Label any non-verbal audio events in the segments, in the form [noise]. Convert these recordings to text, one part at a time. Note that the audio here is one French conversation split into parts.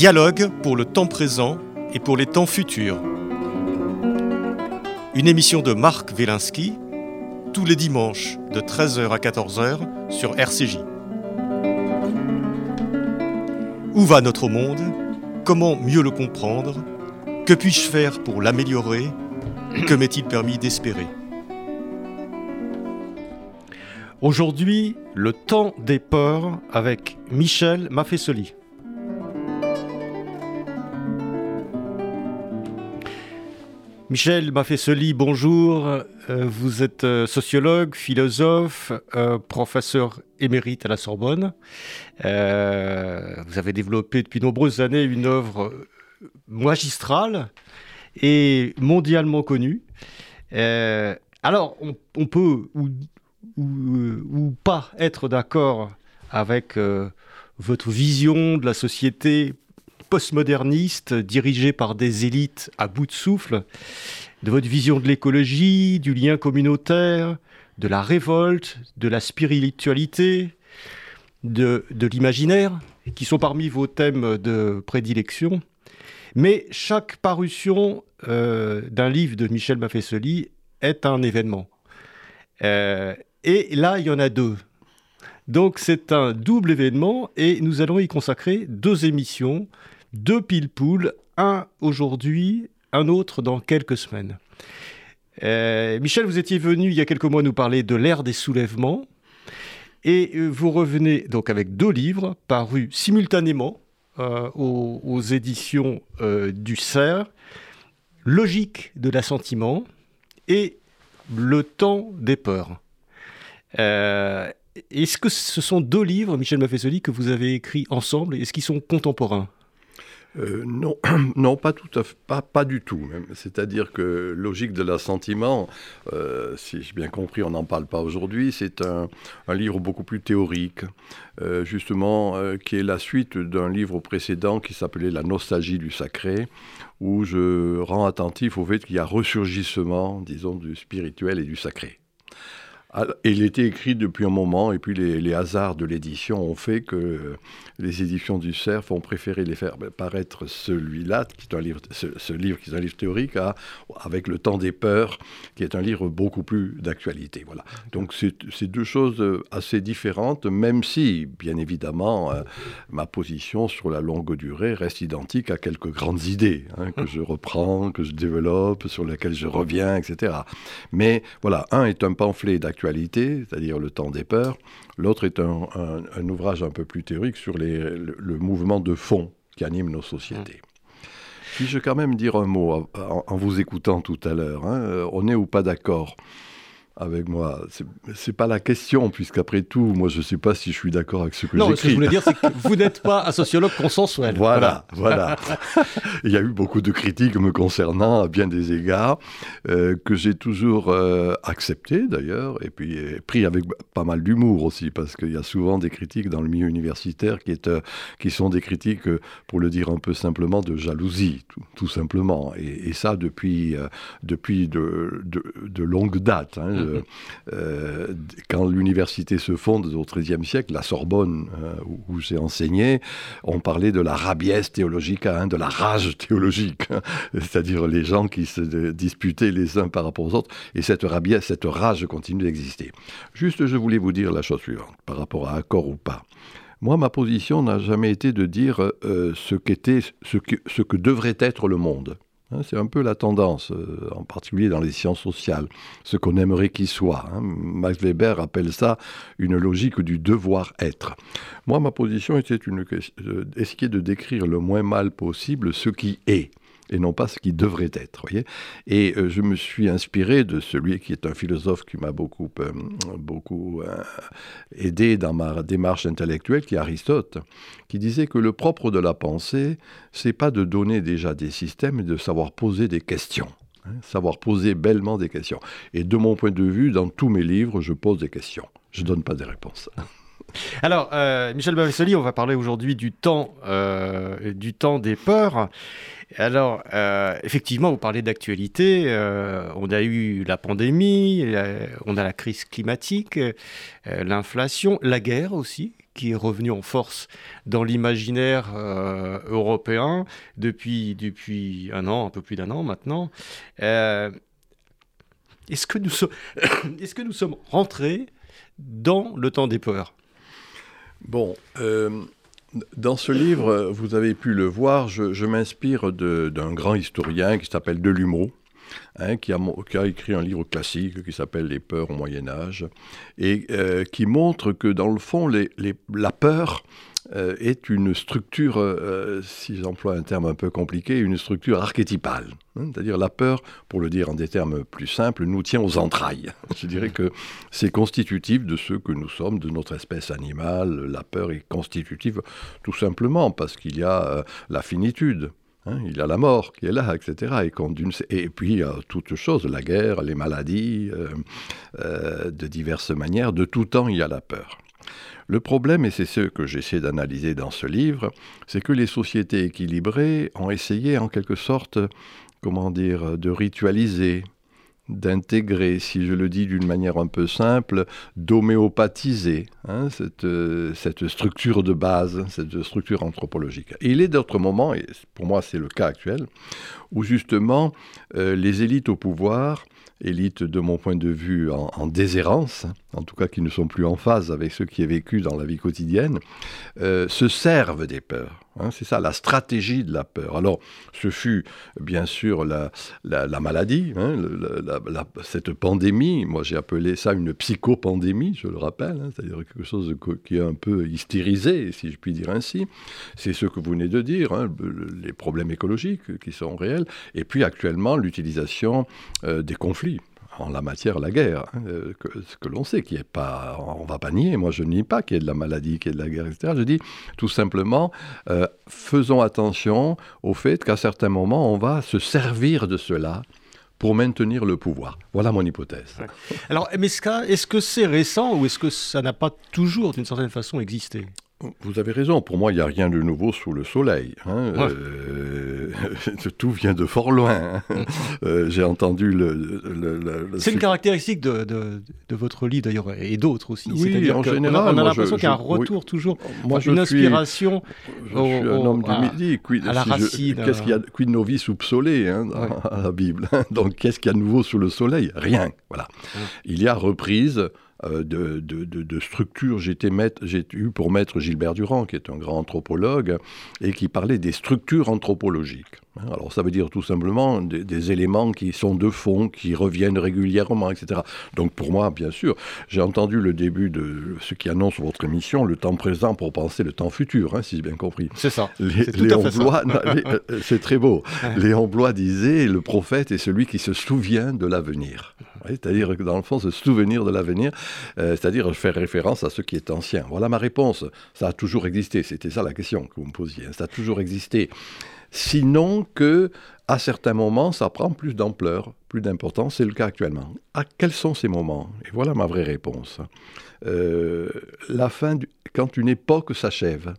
Dialogue pour le temps présent et pour les temps futurs. Une émission de Marc Wielinski, tous les dimanches de 13h à 14h sur RCJ. Où va notre monde? Comment mieux le comprendre? Que puis-je faire pour l'améliorer? Que m'est-il permis d'espérer? Aujourd'hui, le temps des peurs avec Michel Maffesoli. Michel Maffesoli, bonjour. Euh, vous êtes euh, sociologue, philosophe, euh, professeur émérite à la Sorbonne. vous avez développé depuis de nombreuses années une œuvre magistrale et mondialement connue. alors, on, peut ou, pas être d'accord avec votre vision de la société postmoderniste dirigé par des élites à bout de souffle, de votre vision de l'écologie, du lien communautaire, de la révolte, de la spiritualité, de, l'imaginaire, qui sont parmi vos thèmes de prédilection. Mais chaque parution euh, d'un livre de Michel Maffesoli est un événement. Euh, et là, il y en a deux. Donc c'est un double événement et nous allons y consacrer deux émissions deux pile-poules, un aujourd'hui, un autre dans quelques semaines. Euh, Michel, vous étiez venu il y a quelques mois nous parler de l'ère des soulèvements. Et euh, vous revenez donc avec deux livres parus simultanément euh, aux, éditions du CERF, Logique de l'assentiment et Le temps des peurs. Est-ce que ce sont deux livres, Michel Maffesoli, que vous avez écrits ensemble Est-ce qu'ils sont contemporains? Euh, non, [clears throat] non, pas tout à fait, pas, du tout. C'est-à-dire que logique de l'assentiment, euh, si j'ai bien compris, on n'en parle pas aujourd'hui. C'est un, livre beaucoup plus théorique, euh, justement, qui est la suite d'un livre précédent qui s'appelait La nostalgie du sacré, où je rends attentif au fait qu'il y a ressurgissement, disons, du spirituel et du sacré. Il était écrit depuis un moment, et puis les, hasards de l'édition ont fait que les éditions du CERF ont préféré les faire paraître celui-là, qui est un livre, ce, livre qui est un livre théorique, avec Le temps des peurs, qui est un livre beaucoup plus d'actualité. Voilà. Donc c'est deux choses euh, assez différentes, même si, bien évidemment, euh, ma position sur la longue durée reste identique à quelques grandes idées hein, que je reprends, que je développe, sur lesquelles je reviens, etc. Mais voilà, un est un pamphlet d'actualité c'est-à-dire le temps des peurs. L'autre est un, ouvrage un peu plus théorique sur le, mouvement de fond qui anime nos sociétés. Puis-je quand même dire un mot en, vous écoutant tout à l'heure hein, On est ou pas d'accord avec moi. C'est pas la question, puisqu'après tout, moi, je ne sais pas si je suis d'accord avec ce que j'écris. Non, ce que je voulais dire, c'est que [laughs] vous n'êtes pas un sociologue consensuel. Voilà, voilà. [laughs] Il y a eu beaucoup de critiques me concernant à bien des égards, euh, que j'ai toujours euh, accepté d'ailleurs, et puis pris avec pas mal d'humour aussi, parce qu'il y a souvent des critiques dans le milieu universitaire qui, est, euh, qui sont des critiques, pour le dire un peu simplement, de jalousie, tout, simplement. Et, ça depuis, depuis de, de, de longue date. Hein. Mmh. Euh, euh, quand l'université se fonde au XIIIe siècle, la Sorbonne, euh, où, j'ai enseigné, on parlait de la rabiesse théologique, hein, de la rage théologique, hein. c'est-à-dire les gens qui se disputaient les uns par rapport aux autres, et cette rabiesse, cette rage continue d'exister. Juste, je voulais vous dire la chose suivante, par rapport à accord ou pas. Moi, ma position n'a jamais été de dire ce qu'était, ce que devrait être le monde. Hein, c'est un peu la tendance, euh, en particulier dans les sciences sociales, ce qu'on aimerait qu'il soit. Hein. Max Weber appelle ça une logique du devoir-être. Moi, ma position était d'essayer de décrire le moins mal possible ce qui est et non pas ce qui devrait être. Voyez et euh, je me suis inspiré de celui qui est un philosophe qui m'a beaucoup, euh, beaucoup euh, aidé dans ma démarche intellectuelle, qui est Aristote, qui disait que le propre de la pensée, c'est pas de donner déjà des systèmes, mais de savoir poser des questions. Hein, savoir poser bellement des questions. Et de mon point de vue, dans tous mes livres, je pose des questions. Je ne donne pas des réponses. Alors, Michel Bavessoli, on va parler aujourd'hui du temps, du temps des peurs. Alors, euh, effectivement, vous parlez d'actualité. Euh, on a eu la pandémie, on a la crise climatique, euh, l'inflation, la guerre aussi, qui est revenu en force dans l'imaginaire européen depuis, depuis un an, un peu plus d'un an maintenant. est-ce que, nous [coughs] est-ce que nous sommes rentrés dans le temps des peurs? Bon, dans ce livre, vous avez pu le voir, je, m'inspire d'un grand historien qui s'appelle Delumeau, hein, qui, a, écrit un livre classique qui s'appelle Les peurs au Moyen Âge, et euh, qui montre que dans le fond, la peur euh, est une structure, euh, si j'emploie un terme un peu compliqué, une structure archétypale. Hein, c'est-à-dire la peur, pour le dire en des termes plus simples, nous tient aux entrailles. [laughs] Je dirais que c'est constitutif de ce que nous sommes, de notre espèce animale. La peur est constitutive tout simplement parce qu'il y a euh, la finitude. Hein, il y a la mort qui est là, etc. Et, et puis, a toutes choses, la guerre, les maladies, de diverses manières. De tout temps, il y a la peur. Le problème, et c'est ce que j'essaie d'analyser dans ce livre, c'est que les sociétés équilibrées ont essayé en quelque sorte, comment dire, de ritualiser, d'intégrer, si je le dis d'une manière un peu simple, d'homéopathiser hein, cette, cette, structure de base, cette structure anthropologique. Et il est d'autres moments, et pour moi c'est le cas actuel, où justement euh, les élites au pouvoir élites de mon point de vue en, déshérence, en tout cas qui ne sont plus en phase avec ce qui est vécu dans la vie quotidienne, euh, se servent des peurs. Hein. c'est ça, la stratégie de la peur. Alors, ce fut bien sûr la, la, maladie, hein, cette pandémie, moi j'ai appelé ça une psychopandémie, je le rappelle, hein, c'est-à-dire quelque chose qui est un peu hystérisé, si je puis dire ainsi. C'est ce que vous venez de dire, les problèmes écologiques qui sont réels, et puis actuellement l'utilisation euh, des conflits en la matière la guerre, hein, euh, ce que l'on sait, qui est pas, on va pas nier, moi je nie pas qu'il y ait de la maladie, qu'il y ait de la guerre, etc. Je dis tout simplement, euh, faisons attention au fait qu'à certains moments, on va se servir de cela pour maintenir le pouvoir. Voilà mon hypothèse. Alors, est-ce que c'est récent ou est-ce que ça n'a pas toujours, d'une certaine façon, existé? Vous avez raison, pour moi, il n'y a rien de nouveau sous le soleil. Hein. Euh, [laughs] tout vient de fort loin. Hein. Mm. Euh, j'ai entendu le... C'est une caractéristique de, de, votre livre, d'ailleurs, et d'autres aussi. Oui, en général. On a, l'impression qu'il y a un retour toujours, moi, une inspiration je suis un homme du midi. Quid, à la racine. Qu'est-ce qu'il y a Quid novis obsolé hein, dans [laughs] la Bible Donc, qu'est-ce qu'il y a de nouveau sous le soleil? Rien. Voilà. Il y a reprise euh, de, de, de, structures. J'ai eu pour maître Gilbert Durand, qui est un grand anthropologue, et qui parlait des structures anthropologiques. Hein, alors ça veut dire tout simplement des, éléments qui sont de fond, qui reviennent régulièrement, etc. Donc pour moi, bien sûr, j'ai entendu le début de ce qui annonce votre émission, le temps présent pour penser le temps futur, hein, si j'ai bien compris. C'est ça. Léon Blois, euh, c'est très beau. Léon Blois disait, le prophète est celui qui se souvient de l'avenir. c'est-à-dire que dans le fond, se souvenir de l'avenir, euh, c'est-à-dire faire référence à ce qui est ancien. Voilà ma réponse. Ça a toujours existé. C'était ça la question que vous me posiez. Hein. Ça a toujours existé. Sinon que, à certains moments, ça prend plus d'ampleur, plus d'importance. C'est le cas actuellement. À quels sont ces moments? Et voilà ma vraie réponse. Euh, la fin, quand une époque s'achève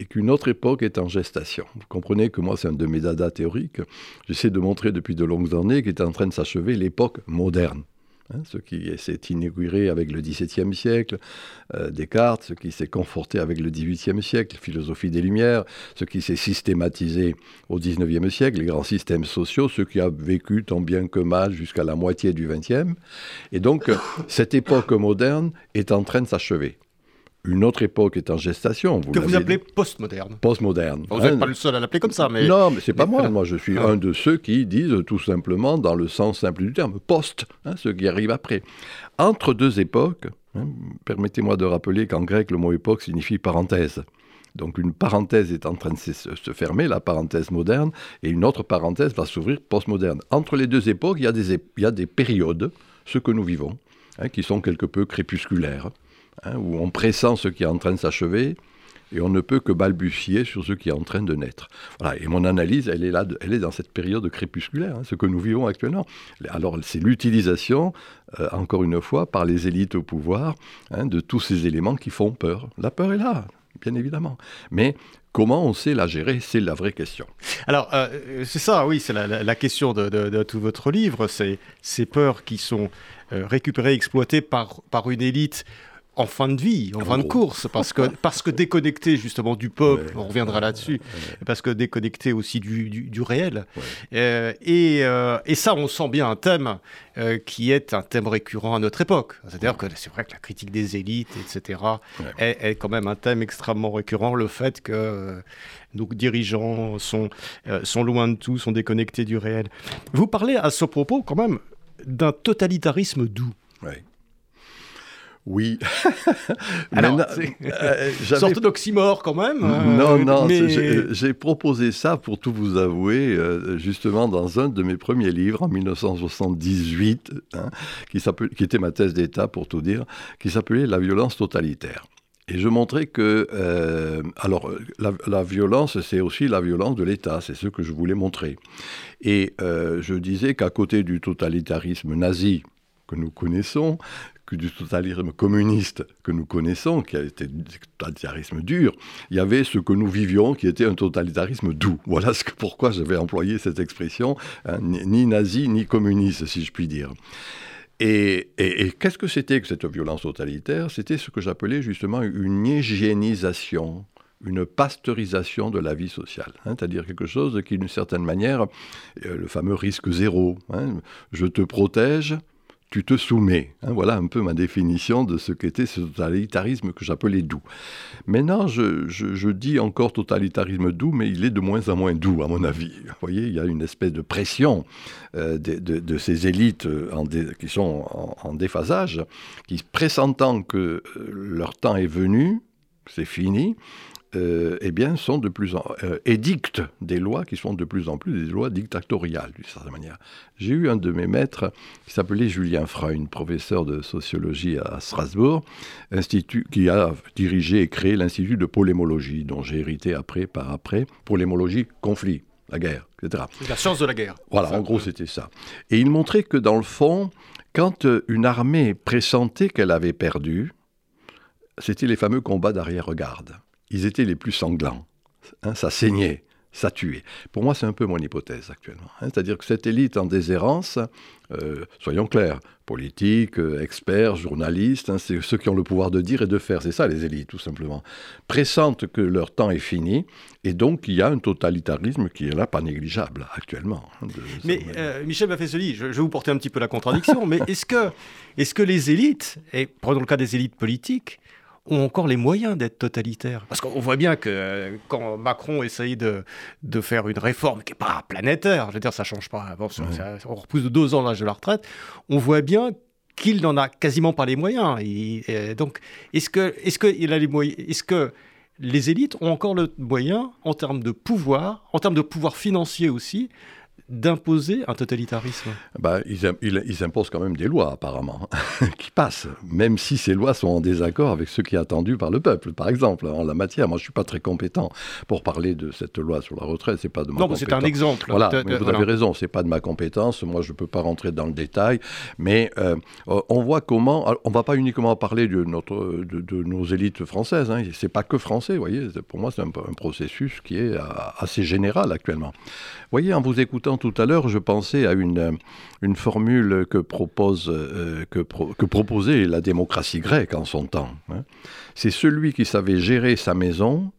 et qu'une autre époque est en gestation. Vous comprenez que moi, c'est un de mes dadas théoriques. J'essaie de montrer depuis de longues années qu'est en train de s'achever l'époque moderne. Hein, ce qui s'est inauguré avec le XVIIe siècle, euh, Descartes, ce qui s'est conforté avec le XVIIIe siècle, philosophie des Lumières, ce qui s'est systématisé au XIXe siècle, les grands systèmes sociaux, ce qui a vécu tant bien que mal jusqu'à la moitié du XXe. Et donc, cette époque moderne est en train de s'achever une autre époque est en gestation. que vous appelez postmoderne. Postmoderne. Vous n'êtes pas le seul à l'appeler comme ça, mais... Non, mais c'est pas moi. Moi, je suis [laughs] un de ceux qui disent tout simplement, dans le sens simple du terme, post, hein, ce qui arrive après. Entre deux époques, hein, permettez-moi de rappeler qu'en grec, le mot époque signifie parenthèse. Donc une parenthèse est en train de se fermer, la parenthèse moderne, et une autre parenthèse va s'ouvrir postmoderne. Entre les deux époques, il y a des, il y a des périodes, ce que nous vivons, hein, qui sont quelque peu crépusculaires. Hein, où on pressent ce qui est en train de s'achever et on ne peut que balbutier sur ce qui est en train de naître. Voilà, et mon analyse, elle est là, elle est dans cette période crépusculaire, hein, ce que nous vivons actuellement. Alors, c'est l'utilisation, euh, encore une fois, par les élites au pouvoir, hein, de tous ces éléments qui font peur. La peur est là, bien évidemment. Mais Comment on sait la gérer? C'est la vraie question. Alors, euh, c'est ça, oui, c'est la, question de, tout votre livre, c'est ces peurs qui sont euh, récupérées, exploitées par, par une élite en fin de vie, en fin de course, parce que, parce que déconnecté justement du peuple, on reviendra là-dessus, parce que déconnecté aussi du, du, réel. Euh, et, euh, et, ça, on sent bien un thème euh, qui est un thème récurrent à notre époque. C'est-à-dire que c'est vrai que la critique des élites, etc., est, est, quand même un thème extrêmement récurrent, le fait que nos dirigeants sont, sont loin de tout, sont déconnectés du réel. Vous parlez à ce propos quand même d'un totalitarisme doux. Oui. [laughs] Alors, euh, sorte d'oxymore quand même. Non, euh, non, j'ai proposé ça pour tout vous avouer, euh, justement dans un de mes premiers livres en 1978, hein, qui, qui était ma thèse d'État pour tout dire, qui s'appelait La violence totalitaire. Et je montrais que, euh, alors, la, la violence, c'est aussi la violence de l'État, c'est ce que je voulais montrer. Et je disais qu'à côté du totalitarisme nazi, que nous connaissons, du totalitarisme communiste que nous connaissons, qui a été un totalitarisme dur, il y avait ce que nous vivions qui était un totalitarisme doux. Voilà ce que, pourquoi j'avais employé cette expression, hein, ni nazi ni communiste, si je puis dire. Et, qu'est-ce que c'était que cette violence totalitaire? C'était ce que j'appelais justement une hygiénisation, une pasteurisation de la vie sociale, hein, c'est-à-dire quelque chose qui, d'une certaine manière, euh, le fameux risque zéro, hein, je te protège, tu te soumets. Hein, voilà un peu ma définition de ce qu'était ce totalitarisme que j'appelais doux. Maintenant, je, dis encore totalitarisme doux, mais il est de moins en moins doux, à mon avis. Vous voyez, il y a une espèce de pression euh, de, ces élites euh, qui sont en, déphasage, qui, pressentant que euh, leur temps est venu, c'est fini, euh, eh bien, sont de plus en euh, édictent des lois qui sont de plus en plus des lois dictatoriales, d'une certaine manière. J'ai eu un de mes maîtres qui s'appelait Julien Freund, professeur de sociologie à Strasbourg, institut, qui a dirigé et créé l'Institut de polémologie, dont j'ai hérité après par après. Polémologie, conflit, la guerre, etc. La science de la guerre. Voilà, en gros, c'était ça. Et il montrait que dans le fond, quand euh, une armée pressentait qu'elle avait perdu, c'était les fameux combats d'arrière-garde ils étaient les plus sanglants. Hein, ça saignait, ça tuait. Pour moi, c'est un peu mon hypothèse actuellement. Hein. C'est-à-dire que cette élite en déshérence, euh, soyons clairs, politiques, euh, experts, journalistes, hein, c'est ceux qui ont le pouvoir de dire et de faire. C'est ça les élites, tout simplement. Pressentent que leur temps est fini, et donc il y a un totalitarisme qui est là, pas négligeable actuellement. mais euh, Michel Baffesoli, je, je, vais vous porter un petit peu la contradiction, mais est-ce que, est que les élites, et prenons le cas des élites politiques, ont encore les moyens d'être totalitaires. Parce qu'on voit bien que euh, quand Macron essaye de, de faire une réforme qui n'est pas planétaire, je veux dire, ça change pas, on repousse de deux ans l'âge de la retraite, on voit bien qu'il n'en a quasiment pas les moyens. Et, donc, est-ce que, est-ce que il a les moyens, est-ce que les élites ont encore le moyen, en termes de pouvoir, en termes de pouvoir financier aussi, d'imposer un totalitarisme bah, ils, imposent quand même des lois, apparemment, [laughs] qui passent, même si ces lois sont en désaccord avec ce qui est attendu par le peuple, par exemple, en la matière. Moi, je ne suis pas très compétent pour parler de cette loi sur la retraite, c'est pas de ma Non, c'est un exemple. Voilà, vous avez raison, c'est pas de ma compétence, moi, je ne peux pas rentrer dans le détail, mais euh, on voit comment, on ne va pas uniquement parler de, notre, de, nos élites françaises, hein, c'est pas que français, vous voyez, pour moi, c'est un, un processus qui est assez général actuellement. Vous voyez, en vous écoutant tout à l'heure, je pensais à une, une formule que, propose, euh, que, que, proposait la démocratie grecque en son temps. Hein. C'est celui qui savait gérer sa maison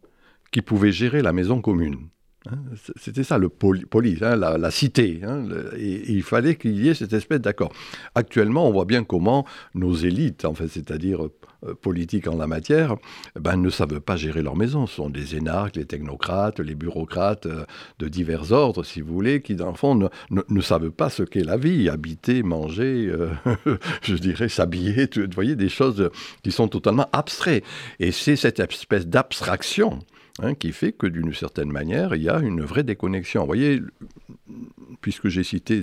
qui pouvait gérer la maison commune. Hein. C'était ça le poli, hein, la, cité. et, il fallait qu'il y ait cette espèce d'accord. Actuellement, on voit bien comment nos élites, en fait, c'est-à-dire euh, politiques en la matière, ben, ne savent pas gérer leur maison. Ce sont des énarques, les technocrates, les bureaucrates euh, de divers ordres, si vous voulez, qui, dans le fond, ne, savent pas ce qu'est la vie, habiter, manger, euh, [laughs] je dirais, s'habiller, vous voyez, des choses qui sont totalement abstraites. Et c'est cette espèce d'abstraction Hein, qui fait que d'une certaine manière, il y a une vraie déconnexion. Vous voyez, puisque j'ai cité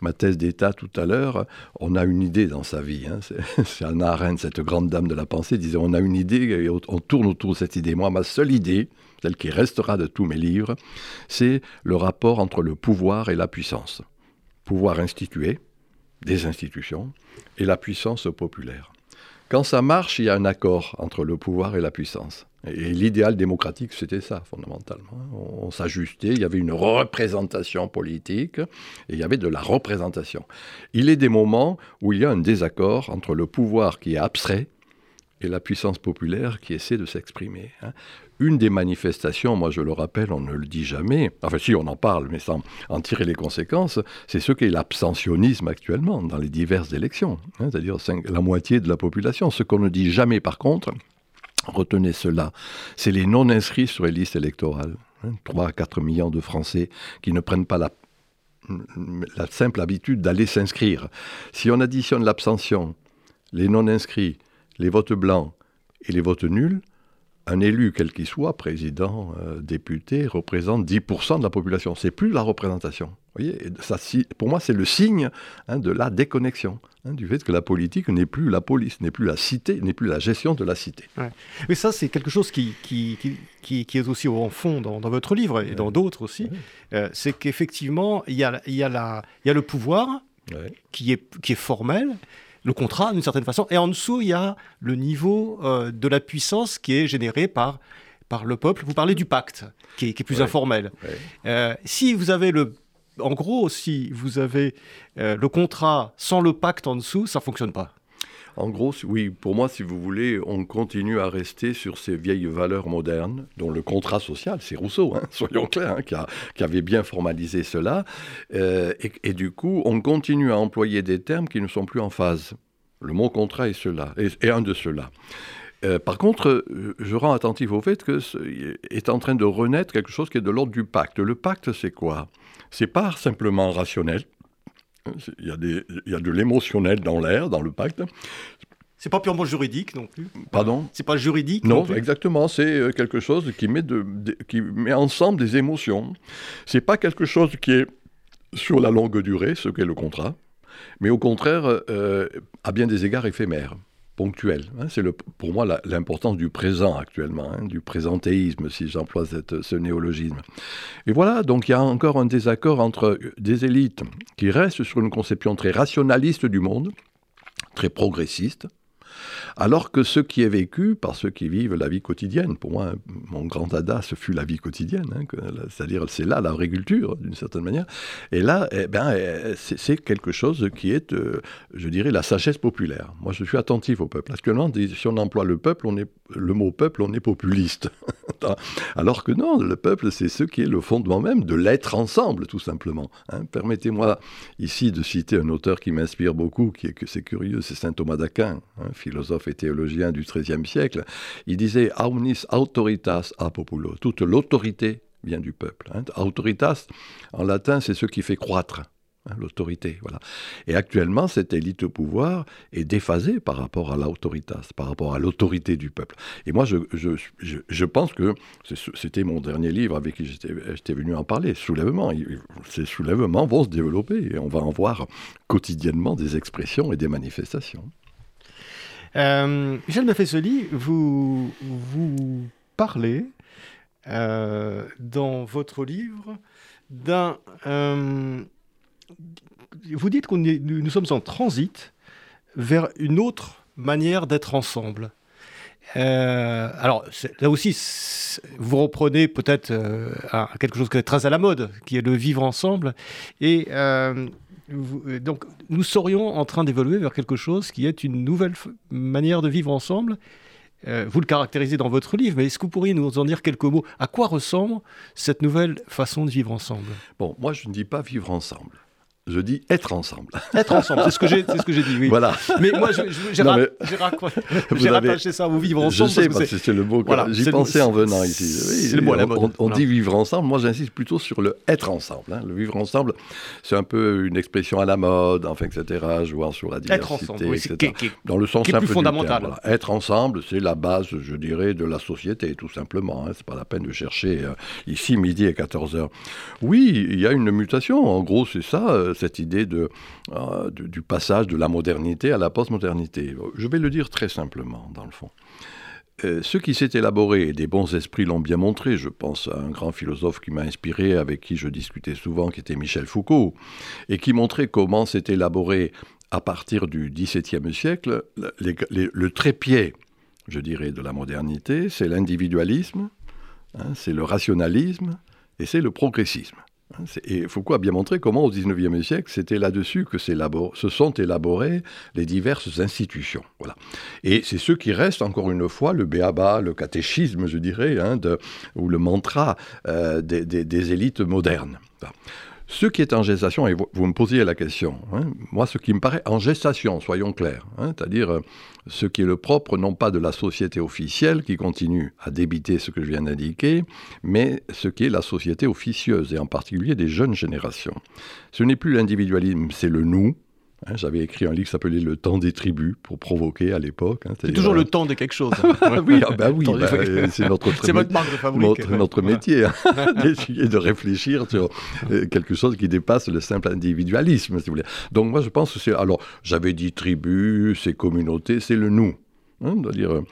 ma thèse d'État tout à l'heure, on a une idée dans sa vie. Hein. c'est [laughs] Anna Arendt, cette grande dame de la pensée, disait on a une idée et on tourne autour de cette idée. Moi, ma seule idée, celle qui restera de tous mes livres, c'est le rapport entre le pouvoir et la puissance. Pouvoir institué, des institutions, et la puissance populaire. Quand ça marche, il y a un accord entre le pouvoir et la puissance. Et l'idéal démocratique, c'était ça, fondamentalement. On, s'ajustait, il y avait une représentation politique, et il y avait de la représentation. Il est des moments où il y a un désaccord entre le pouvoir qui est abstrait et la puissance populaire qui essaie de s'exprimer. Une des manifestations, moi je le rappelle, on ne le dit jamais, enfin si on en parle, mais sans en tirer les conséquences, c'est ce qu'est l'abstentionnisme actuellement dans les diverses élections, hein, c'est-à-dire la moitié de la population. Ce qu'on ne dit jamais par contre, retenez cela, c'est les non-inscrits sur les listes électorales. 3 hein, à 4 millions de Français qui ne prennent pas la, la simple habitude d'aller s'inscrire. Si on additionne l'abstention, les non-inscrits, les votes blancs et les votes nuls, un élu, quel qu'il soit, président, euh, député, représente 10% de la population. C'est plus la représentation. voyez ça, Pour moi, c'est le signe hein, de la déconnexion, hein, du fait que la politique n'est plus la police, n'est plus la cité, n'est plus la gestion de la cité. Mais ça, c'est quelque chose qui, qui, qui, est aussi au fond dans, votre livre et dans d'autres aussi. Euh, c'est qu'effectivement, il y a, y, a y a le pouvoir qui, est, qui est formel, le contrat d'une certaine façon. Et en dessous, il y a le niveau euh, de la puissance qui est généré par, par le peuple. Vous parlez du pacte, qui est, plus informel. Euh, si vous avez le... En gros, si vous avez euh, le contrat sans le pacte en dessous, ça fonctionne pas. En gros, oui, pour moi, si vous voulez, on continue à rester sur ces vieilles valeurs modernes, dont le contrat social, c'est Rousseau, hein, [laughs] soyons clairs, hein, qui, avait bien formalisé cela. Euh, et, du coup, on continue à employer des termes qui ne sont plus en phase. Le mot contrat est, cela, est, un de ceux-là. Euh, par contre, je rends attentif au fait que est en train de renaître quelque chose qui est de l'ordre du pacte. Le pacte, c'est quoi? C'est pas simplement rationnel, il y a, des, il y a de l'émotionnel dans l'air, dans le pacte. C'est pas purement juridique non plus? Pardon? C'est pas juridique Non, exactement. C'est euh, quelque chose qui met, de, qui met ensemble des émotions. C'est pas quelque chose qui est sur la longue durée, ce qu'est le contrat, mais au contraire, euh, à bien des égards éphémère Hein. c'est pour moi l'importance du présent actuellement, hein, du présentéisme, si j'emploie ce néologisme. Et voilà, donc il y a encore un désaccord entre des élites qui restent sur une conception très rationaliste du monde, très progressiste, alors que ce qui est vécu par ceux qui vivent la vie quotidienne, pour moi, mon grand dada, ce fut la vie quotidienne, hein, c'est-à-dire c'est là l'agriculture, d'une certaine manière. Et là, eh ben, eh, c'est quelque chose qui est, euh, je dirais, la sagesse populaire. Moi, je suis attentif au peuple. Actuellement, si on emploie le peuple, on est, le mot peuple, on est populiste. [laughs] alors que non, le peuple, c'est ce qui est le fondement même de l'être ensemble, tout simplement. Hein. Permettez-moi ici de citer un auteur qui m'inspire beaucoup, qui est que c'est curieux, c'est saint Thomas d'Aquin, hein, philosophe et théologien du XIIIe siècle, il disait Aunis autoritas a populo. Toute l'autorité vient du peuple. Hein. Autoritas, en latin, c'est ce qui fait croître. Hein, l'autorité, voilà. Et actuellement, cette élite au pouvoir est déphasée par rapport à l'autoritas, par rapport à l'autorité du peuple. Et moi, je, je, je, pense que c'était mon dernier livre avec qui j'étais venu en parler, Soulèvement. Ces soulèvements vont se développer et on va en voir quotidiennement des expressions et des manifestations. Euh, Michel Maffesoli, vous, vous parlez euh, dans votre livre d'un... Euh, vous dites que nous, sommes en transit vers une autre manière d'être ensemble. Euh, alors là aussi, vous reprenez peut-être quelque chose qui est très à la mode, qui est le vivre ensemble. Et euh, donc, nous serions en train d'évoluer vers quelque chose qui est une nouvelle manière de vivre ensemble. Euh, vous le caractérisez dans votre livre, mais est-ce que vous pourriez nous en dire quelques mots? À quoi ressemble cette nouvelle façon de vivre ensemble? Bon, moi je ne dis pas vivre ensemble. Je dis être ensemble. [laughs] Être ensemble, c'est ce que j'ai, c'est ce que j'ai dit. Oui. Voilà. Mais moi, j'ai, rattaché ça au vivre ensemble. Je sais, parce que c'est le mot. Voilà, j'y pensais en venant ici. c'est le mot à la mode. On, dit vivre ensemble. Moi, j'insiste plutôt sur le être ensemble. Hein. Le vivre ensemble, c'est un peu une expression à la mode, enfin, etc. Jouant sur la diversité, être ensemble, oui, etc. Qui, Dans le sens qui est plus fondamental. Terme, voilà. Être ensemble, c'est la base, je dirais, de la société, tout simplement. Hein. C'est pas la peine de chercher euh, ici midi et 14 heures. Oui, il y a une mutation. En gros, c'est ça, euh, cette idée de euh, du, passage de la modernité à la postmodernité. Je vais le dire très simplement, dans le fond. Euh, ce qui s'est élaboré, et des bons esprits l'ont bien montré, je pense à un grand philosophe qui m'a inspiré, avec qui je discutais souvent, qui était Michel Foucault, et qui montrait comment s'est élaboré à partir du XVIIe siècle le trépied, je dirais, de la modernité, c'est l'individualisme, hein, c'est le rationalisme et c'est le progressisme. Et Foucault a bien montré comment au XIXe siècle, c'était là-dessus que se sont élaborées les diverses institutions. Voilà. Et c'est ce qui reste, encore une fois, le béaba, le catéchisme, je dirais, hein, ou le mantra euh, des, élites modernes. Ce qui est en gestation, et vous, me posiez la question, hein, moi ce qui me paraît en gestation, soyons clairs, hein, c'est-à-dire euh, ce qui est le propre non pas de la société officielle qui continue à débiter ce que je viens d'indiquer, mais ce qui est la société officieuse, et en particulier des jeunes générations. Ce n'est plus l'individualisme, c'est le nous, Hein, j'avais écrit un livre qui s'appelait Le temps des tribus pour provoquer à l'époque. Hein, c'est toujours le temps de quelque chose. Hein. [laughs] oui, ah bah oui bah, c'est notre, [laughs] votre marque de fabrique. Notre, métier, [laughs] d'essayer de réfléchir sur euh, quelque chose qui dépasse le simple individualisme, si vous voulez. Donc moi je pense que c'est... Alors j'avais dit tribu, c'est communauté, c'est le nous. Hein, dire, euh,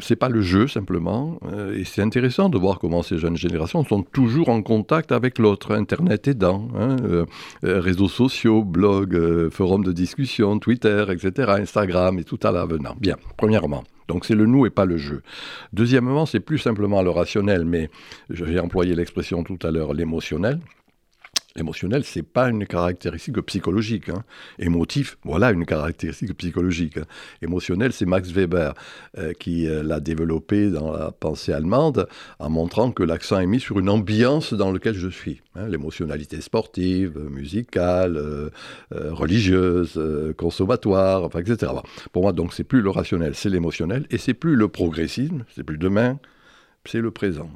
c'est pas le jeu simplement, euh, et c'est intéressant de voir comment ces jeunes générations sont toujours en contact avec l'autre, Internet aidant, hein, euh, réseaux sociaux, blogs, forums de discussion, Twitter, etc., Instagram et tout à l'avenant. Bien, premièrement. Donc c'est le nous et pas le jeu. Deuxièmement, c'est plus simplement le rationnel, mais j'ai employé l'expression tout à l'heure, l'émotionnel. L'émotionnel, c'est pas une caractéristique psychologique. Hein. Émotif, voilà une caractéristique psychologique. Hein. Émotionnel, c'est Max Weber euh, qui euh, l'a développé dans la pensée allemande en montrant que l'accent est mis sur une ambiance dans laquelle je suis. Hein. L'émotionnalité sportive, musicale, euh, religieuse, consommatoire, etc. Pour moi, donc, c'est plus le rationnel, c'est l'émotionnel et c'est plus le progressisme, c'est plus demain, c'est le présent.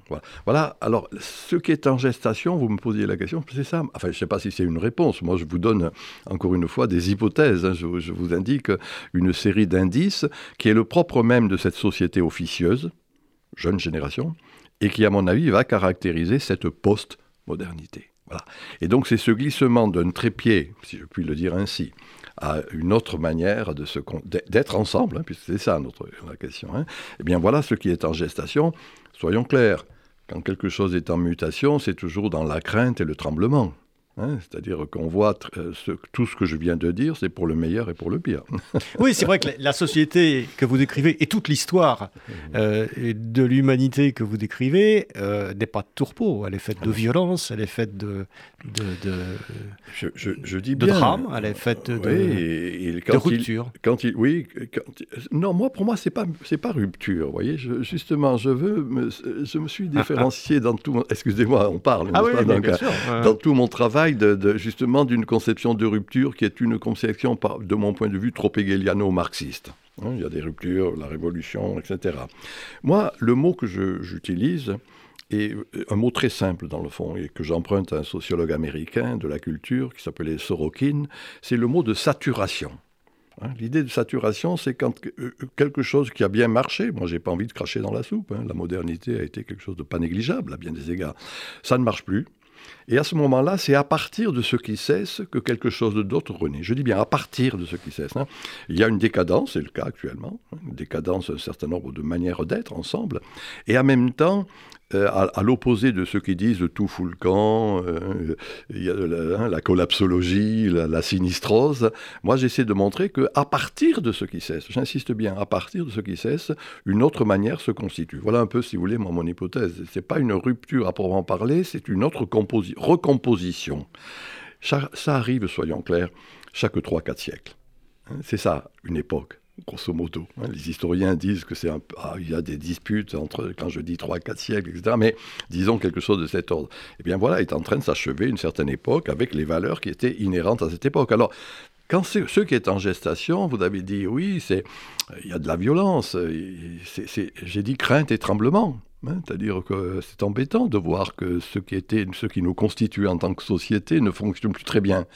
Voilà. Alors, ce qui est en gestation, vous me posiez la question, c'est ça. Enfin, je ne sais pas si c'est une réponse. Moi, je vous donne encore une fois des hypothèses. Hein. Je, vous indique une série d'indices qui est le propre même de cette société officieuse, jeune génération, et qui, à mon avis, va caractériser cette post-modernité. Voilà. Et donc, c'est ce glissement d'un trépied, si je puis le dire ainsi, à une autre manière de se d'être ensemble, hein, puisque c'est ça notre la question. Hein. Eh bien, voilà ce qui est en gestation. Soyons clairs, quand quelque chose est en mutation, c'est toujours dans la crainte et le tremblement. Hein, c'est-à-dire qu'on voit euh, tout ce que je viens de dire, c'est pour le meilleur et pour le pire. [laughs] oui, c'est vrai que la, société que vous décrivez et toute l'histoire euh, de l'humanité que vous décrivez euh, n'est pas de tourpeau. Elle est faite de violence, elle est faite de, de, je, dis de drame, elle est faite de, oui, de rupture. quand il, oui, non, moi pour moi c'est pas c'est pas rupture. Voyez, justement, je veux, me, je me suis différencié dans tout. Excusez-moi, on parle. Ah oui, bien sûr, dans tout mon travail justement d'une conception de rupture qui est une conception, de mon point de vue, trop hegeliano-marxiste. Hein, il y a des ruptures, la révolution, etc. Moi, le mot que j'utilise est un mot très simple dans le fond, et que j'emprunte à un sociologue américain de la culture qui s'appelait Sorokin, c'est le mot de saturation. Hein, l'idée de saturation, c'est quand euh, quelque chose qui a bien marché, moi j'ai pas envie de cracher dans la soupe, hein, la modernité a été quelque chose de pas négligeable à bien des égards, ça ne marche plus, et à ce moment-là, c'est à partir de ce qui cesse que quelque chose d'autre renaît. Je dis bien à partir de ce qui cesse. Hein. Il y a une décadence, c'est le cas actuellement, hein, une décadence, un certain nombre de manières d'être ensemble, et en même temps, euh, à, l'opposé de ceux qui disent tout fout le camp, euh, hein, la collapsologie, la, sinistrose, moi j'essaie de montrer qu'à partir de ce qui cesse, j'insiste bien, à partir de ce qui cesse, une autre manière se constitue. Voilà un peu, si vous voulez, mon, mon hypothèse. Ce n'est pas une rupture à proprement parler, c'est une autre recomposition. Ça, ça, arrive, soyons clairs, chaque 3-4 siècles. Hein, c'est ça, une époque grosso modo. Les historiens disent que c'est un ah, il y a des disputes entre, quand je dis 3-4 siècles, etc. Mais disons quelque chose de cet ordre. Eh bien voilà, est en train de s'achever une certaine époque avec les valeurs qui étaient inhérentes à cette époque. Alors, quand c'est ce qui est en gestation, vous avez dit oui, c'est il y a de la violence. J'ai dit crainte et tremblement. Hein, c'est-à-dire que c'est embêtant de voir que ce qui, était, ce qui nous constitue en tant que société ne fonctionne plus très bien.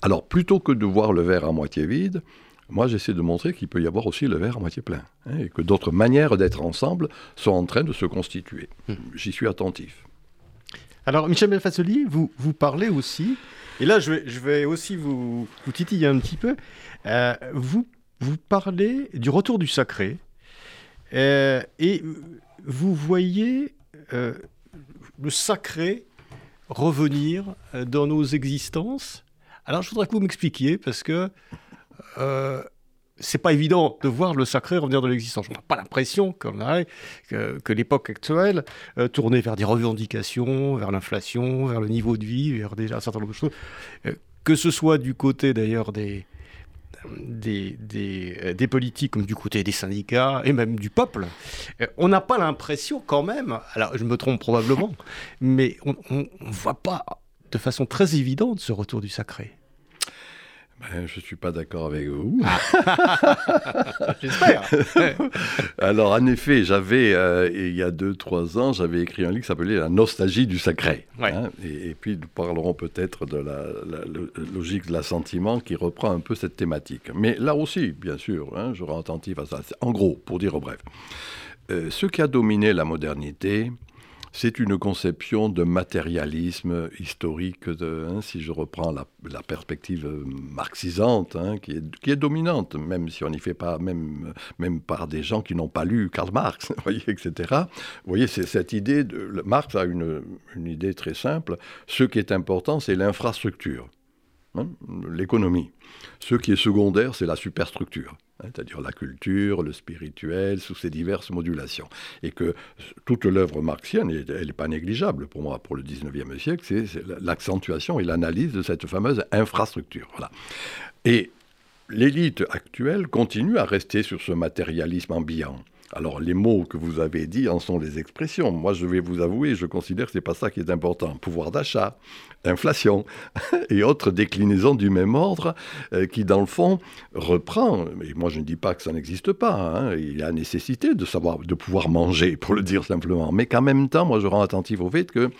Alors, plutôt que de voir le verre à moitié vide, moi, j'essaie de montrer qu'il peut y avoir aussi le verre à moitié plein, hein, et que d'autres manières d'être ensemble sont en train de se constituer. Hmm. J'y suis attentif. Alors, Michel Belfasoli, vous, vous parlez aussi, et là, je vais, je vais aussi vous, vous titiller un petit peu, euh, vous, vous parlez du retour du sacré, euh, et vous voyez euh, le sacré revenir dans nos existences. Alors, je voudrais que vous m'expliquiez, parce que euh, c'est pas évident de voir le sacré revenir de l'existence. On n'a pas l'impression que l'époque actuelle euh, tournée vers des revendications, vers l'inflation, vers le niveau de vie, vers déjà un certain nombre de choses. Euh, que ce soit du côté d'ailleurs des, des, des, euh, des, politiques comme du côté des syndicats et même du peuple, on n'a pas l'impression quand même, alors je me trompe probablement, mais on ne voit pas de façon très évidente ce retour du sacré. Ben, je ne suis pas d'accord avec vous. [laughs] J'espère. Alors, en effet, j'avais, euh, il y a 2-3 ans, j'avais écrit un livre qui s'appelait La nostalgie du sacré. Hein, et, puis, nous parlerons peut-être de la, logique de l'assentiment qui reprend un peu cette thématique. Mais là aussi, bien sûr, hein, je rends attentif à ça. En gros, pour dire au bref, euh, ce qui a dominé la modernité, c'est une conception de matérialisme historique, hein, si je reprends la, perspective marxisante, hein, qui, est, dominante, même si on n'y fait pas, même, même par des gens qui n'ont pas lu Karl Marx, [laughs] etc. Vous voyez, c'est cette idée, de, Marx a une, idée très simple, ce qui est important, c'est l'infrastructure, hein, l'économie. Ce qui est secondaire, c'est la superstructure. Hein, c'est-à-dire la culture, le spirituel, sous ses diverses modulations. Et que toute l'œuvre marxienne, elle n'est pas négligeable pour moi, pour le 19e siècle, c'est l'accentuation et l'analyse de cette fameuse infrastructure. Voilà. Et l'élite actuelle continue à rester sur ce matérialisme ambiant. Alors les mots que vous avez dits en sont les expressions. Moi, je vais vous avouer, je considère que ce n'est pas ça qui est important. Pouvoir d'achat, inflation [laughs] et autres déclinaisons du même ordre euh, qui, dans le fond, reprend, et moi je ne dis pas que ça n'existe pas, hein, il y a nécessité de savoir, de pouvoir manger, pour le dire simplement, mais qu'en même temps, moi je rends attentif au fait que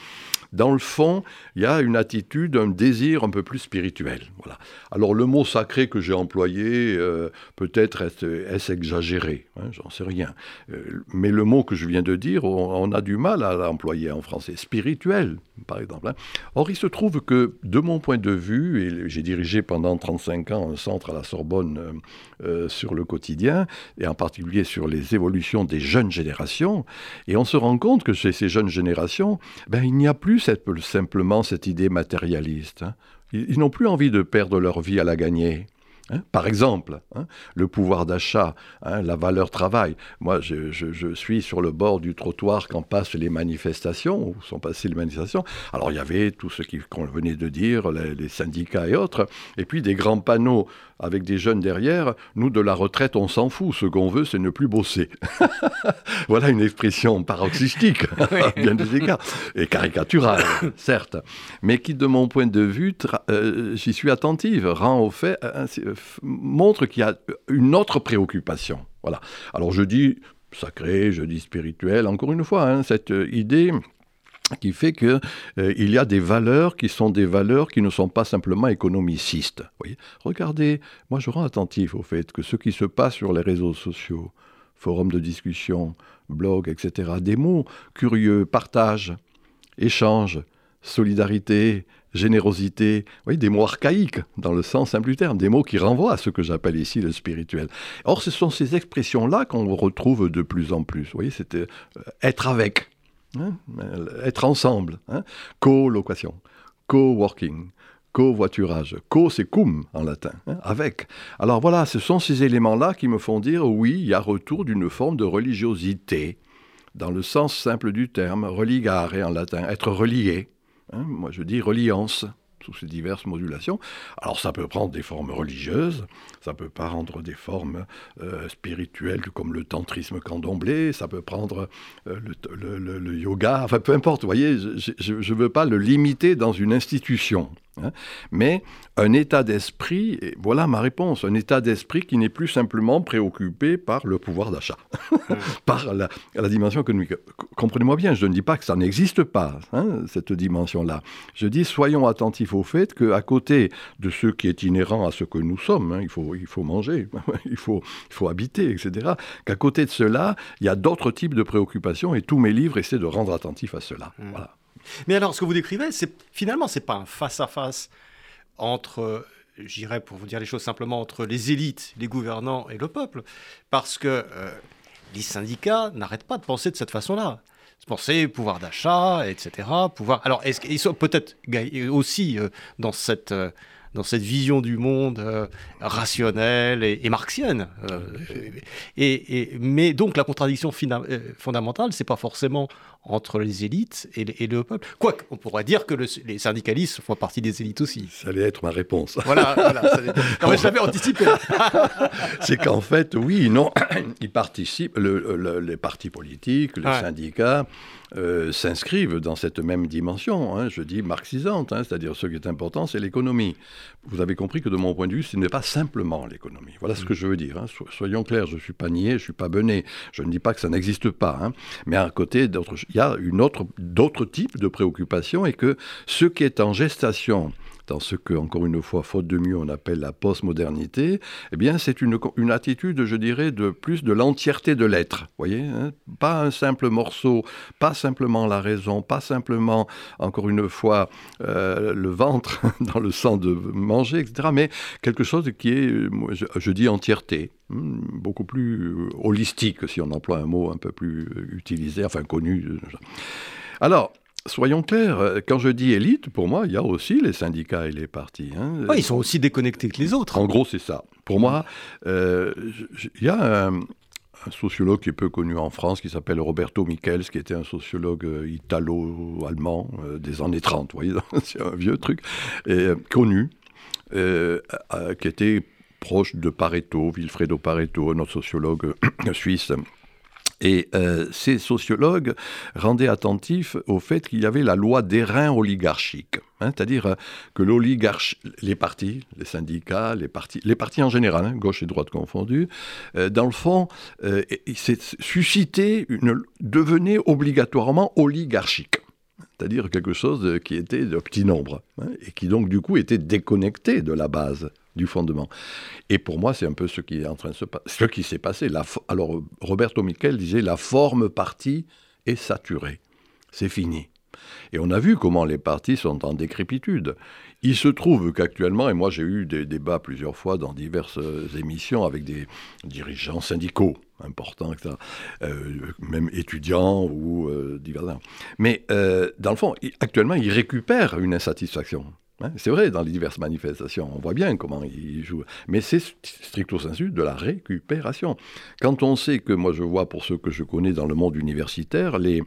dans le fond, il y a une attitude, un désir un peu plus spirituel. Voilà. Alors le mot sacré que j'ai employé, euh, peut-être est-ce exagéré, hein, j'en sais rien. Euh, mais le mot que je viens de dire, on, a du mal à l'employer en français. Spirituel, Hein. Or, il se trouve que, de mon point de vue, et j'ai dirigé pendant 35 ans un centre à la Sorbonne euh, sur le quotidien, et en particulier sur les évolutions des jeunes générations, et on se rend compte que chez ces jeunes générations, ben, il n'y a plus simplement cette idée matérialiste. Hein. Ils, n'ont plus envie de perdre leur vie à la gagner. Hein. Par exemple, hein, le pouvoir d'achat, la valeur travail. Moi, je, suis sur le bord du trottoir quand passent les manifestations, où sont passées les manifestations. Alors, il y avait tout ce qu'on venait de dire, les, syndicats et autres, et puis des grands panneaux avec des jeunes derrière, nous de la retraite, on s'en fout. Ce qu'on veut, c'est ne plus bosser. [laughs] voilà une expression paroxystique, [laughs] [laughs] bien des égards, et caricaturale, [coughs] certes, mais qui, de mon point de vue, euh, j'y suis attentive, rend au fait, euh, euh, montre qu'il y a une autre préoccupation. Voilà. Alors je dis sacré, je dis spirituel, encore une fois, hein, cette idée qui fait qu'il euh, il y a des valeurs qui sont des valeurs qui ne sont pas simplement économicistes. Regardez, moi je rends attentif au fait que ce qui se passe sur les réseaux sociaux, forums de discussion, blogs, etc., des mots curieux, partage, échange, solidarité, générosité, des mots archaïques dans le sens simple du terme, des mots qui renvoient à ce que j'appelle ici le spirituel. Or, ce sont ces expressions-là qu'on retrouve de plus en plus. Vous voyez, c'est euh, être avec, Hein, être ensemble, hein, co-location, co-working, co-voiturage. Co, c'est cum en latin, hein, avec. Alors voilà, ce sont ces éléments-là qui me font dire oui, il y a retour d'une forme de religiosité, dans le sens simple du terme, religare en latin, être relié. moi je dis reliance sous ces diverses modulations. Alors ça peut prendre des formes religieuses, ça peut prendre des formes euh, spirituelles comme le tantrisme candomblé, ça peut prendre euh, le, yoga, enfin peu importe, vous voyez, je ne veux pas le limiter dans une institution. Hein. mais un état d'esprit, et voilà ma réponse, un état d'esprit qui n'est plus simplement préoccupé par le pouvoir d'achat, [laughs] par la, dimension économique. Comprenez-moi bien, je ne dis pas que ça n'existe pas, hein, cette dimension-là. Je dis soyons attentifs au fait qu'à côté de ce qui est inhérent à ce que nous sommes, hein, il, faut, il faut manger, [laughs] il faut, il faut habiter, etc., qu'à côté de cela, il y a d'autres types de préoccupations et tous mes livres essaient de rendre attentif à cela. Mmh. Voilà. Mais alors, ce que vous décrivez, c'est finalement, c'est pas un face-à-face entre, j'irais pour vous dire les choses simplement, entre les élites, les gouvernants et le peuple, parce que euh, les syndicats n'arrêtent pas de penser de cette façon-là. Penser pouvoir d'achat, etc. Pouvoir. Alors, est-ce qu'ils sont peut-être aussi euh, dans cette euh, dans cette vision du monde euh, rationnelle et, marxienne. Euh, et, mais donc la contradiction fondamentale, c'est pas forcément entre les élites et, le peuple. Quoique, on pourrait dire que les syndicalistes font partie des élites aussi. Ça allait être ma réponse. Voilà, voilà. non, mais j'avais anticipé. [laughs] c'est qu'en fait, oui, non, [clears throat] ils participent, les partis politiques, les syndicats, euh, s'inscrivent dans cette même dimension, hein, je dis marxisante, hein, c'est-à-dire ce qui est important, c'est l'économie. Vous avez compris que de mon point de vue, ce n'est pas simplement l'économie. Voilà ce que je veux dire. Hein. soyons clairs, je ne suis pas niais, je ne suis pas bené. Je ne dis pas que ça n'existe pas. Mais à côté, il y a d'autres types de préoccupations et que ce qui est en gestation dans ce que, encore une fois, faute de mieux, on appelle la postmodernité, eh bien, c'est une, attitude, je dirais, de plus de l'entièreté de l'être. voyez hein Pas un simple morceau, pas simplement la raison, pas simplement, encore une fois, euh, le ventre [laughs] dans le sens de manger, etc., mais quelque chose qui est, je, je dis entièreté hmm, beaucoup plus euh, holistique, si on emploie un mot un peu plus euh, utilisé, enfin connu. Alors, soyons clairs, euh, quand je dis élite, pour moi, il y a aussi les syndicats et les partis. Hein. ils sont aussi déconnectés que les autres. En gros, c'est ça. Pour moi, euh, il y a un, sociologue qui est peu connu en France, qui s'appelle Roberto Michels, qui était un sociologue euh, italo-allemand des années 30, vous voyez, [laughs] c'est un vieux truc, et, connu, qui était proche de Pareto, Vilfredo Pareto, un autre sociologue [clears throat] suisse et euh, ces sociologues rendaient attentifs au fait qu'il y avait la loi des reins oligarchiques. Hein, c'est-à-dire euh, que les partis, les syndicats, les partis, les partis en général, hein, gauche et droite confondus, euh, dans le fond, suscité une, devenait obligatoirement oligarchique c'est-à-dire quelque chose qui était de petit nombre, hein, et qui donc du coup était déconnecté de la base du fondement. Et pour moi, c'est un peu ce qui est en train de se ce qui s'est passé. alors Roberto Michel disait la forme partie est saturée, c'est fini. Et on a vu comment les partis sont en décrépitude. Il se trouve qu'actuellement, et moi j'ai eu des débats plusieurs fois dans diverses émissions avec des dirigeants syndicaux importants, euh, même étudiants ou euh, divers. Mais euh, dans le fond, actuellement, ils récupèrent une insatisfaction. Hein, c'est vrai, dans les diverses manifestations, on voit bien comment ils jouent. Mais c'est stricto sensu de la récupération. Quand on sait que, moi je vois pour ceux que je connais dans le monde universitaire, les,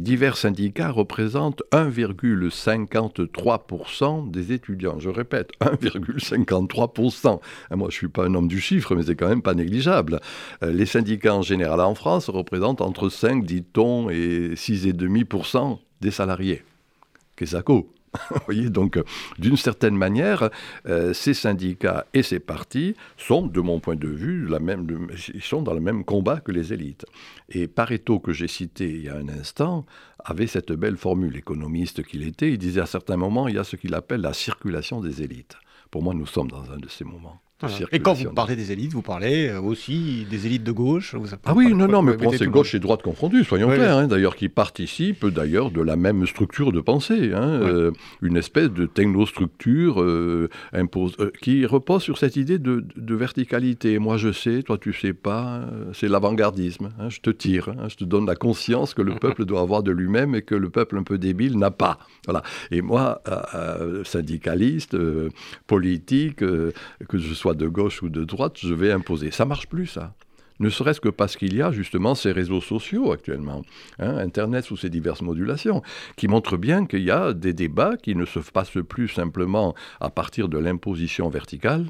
divers syndicats représentent 1,53% des étudiants. Je répète, 1,53%. Hein, moi je ne suis pas un homme du chiffre, mais c'est quand même pas négligeable. Euh, les syndicats en général en France représentent entre 5, dit-on, et 6,5% des salariés. Qu'est-ce [laughs] ça voyez, donc, d'une certaine manière, euh, ces syndicats et ces partis sont, de mon point de vue, la même, ils sont dans le même combat que les élites. Et Pareto, que j'ai cité il y a un instant, avait cette belle formule, économiste qu'il était, il disait à certains moments, il y a ce qu'il appelle la circulation des élites. Pour moi, nous sommes dans un de ces moments. Et quand vous parlez des élites, vous parlez euh, aussi des élites de gauche Ah oui, non, non, mais c'est gauche et droite confondues, soyons clairs, hein, d'ailleurs, qui participent d'ailleurs de la même structure de pensée, hein, euh, une espèce de technostructure euh, impose, qui repose sur cette idée de, verticalité. Moi je sais, toi tu sais pas, c'est l'avant-gardisme. Hein, je te tire, je te donne la conscience que le [laughs] peuple doit avoir de lui-même et que le peuple un peu débile n'a pas. Voilà. Et moi, syndicaliste, politique, que je sois de gauche ou de droite, je vais imposer. Ça marche plus, ça. Ne serait-ce que parce qu'il y a justement ces réseaux sociaux actuellement, hein, Internet sous ses diverses modulations, qui montrent bien qu'il y a des débats qui ne se passent plus simplement à partir de l'imposition verticale,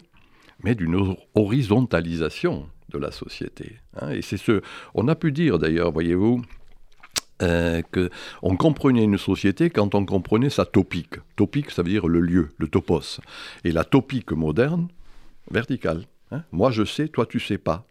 mais d'une horizontalisation de la société. Hein. Et c'est ce, on a pu dire d'ailleurs, voyez-vous, euh, qu'on comprenait une société quand on comprenait sa topique. Topique, ça veut dire le lieu, le topos. Et la topique moderne, verticale. Hein. Moi je sais, toi tu sais pas.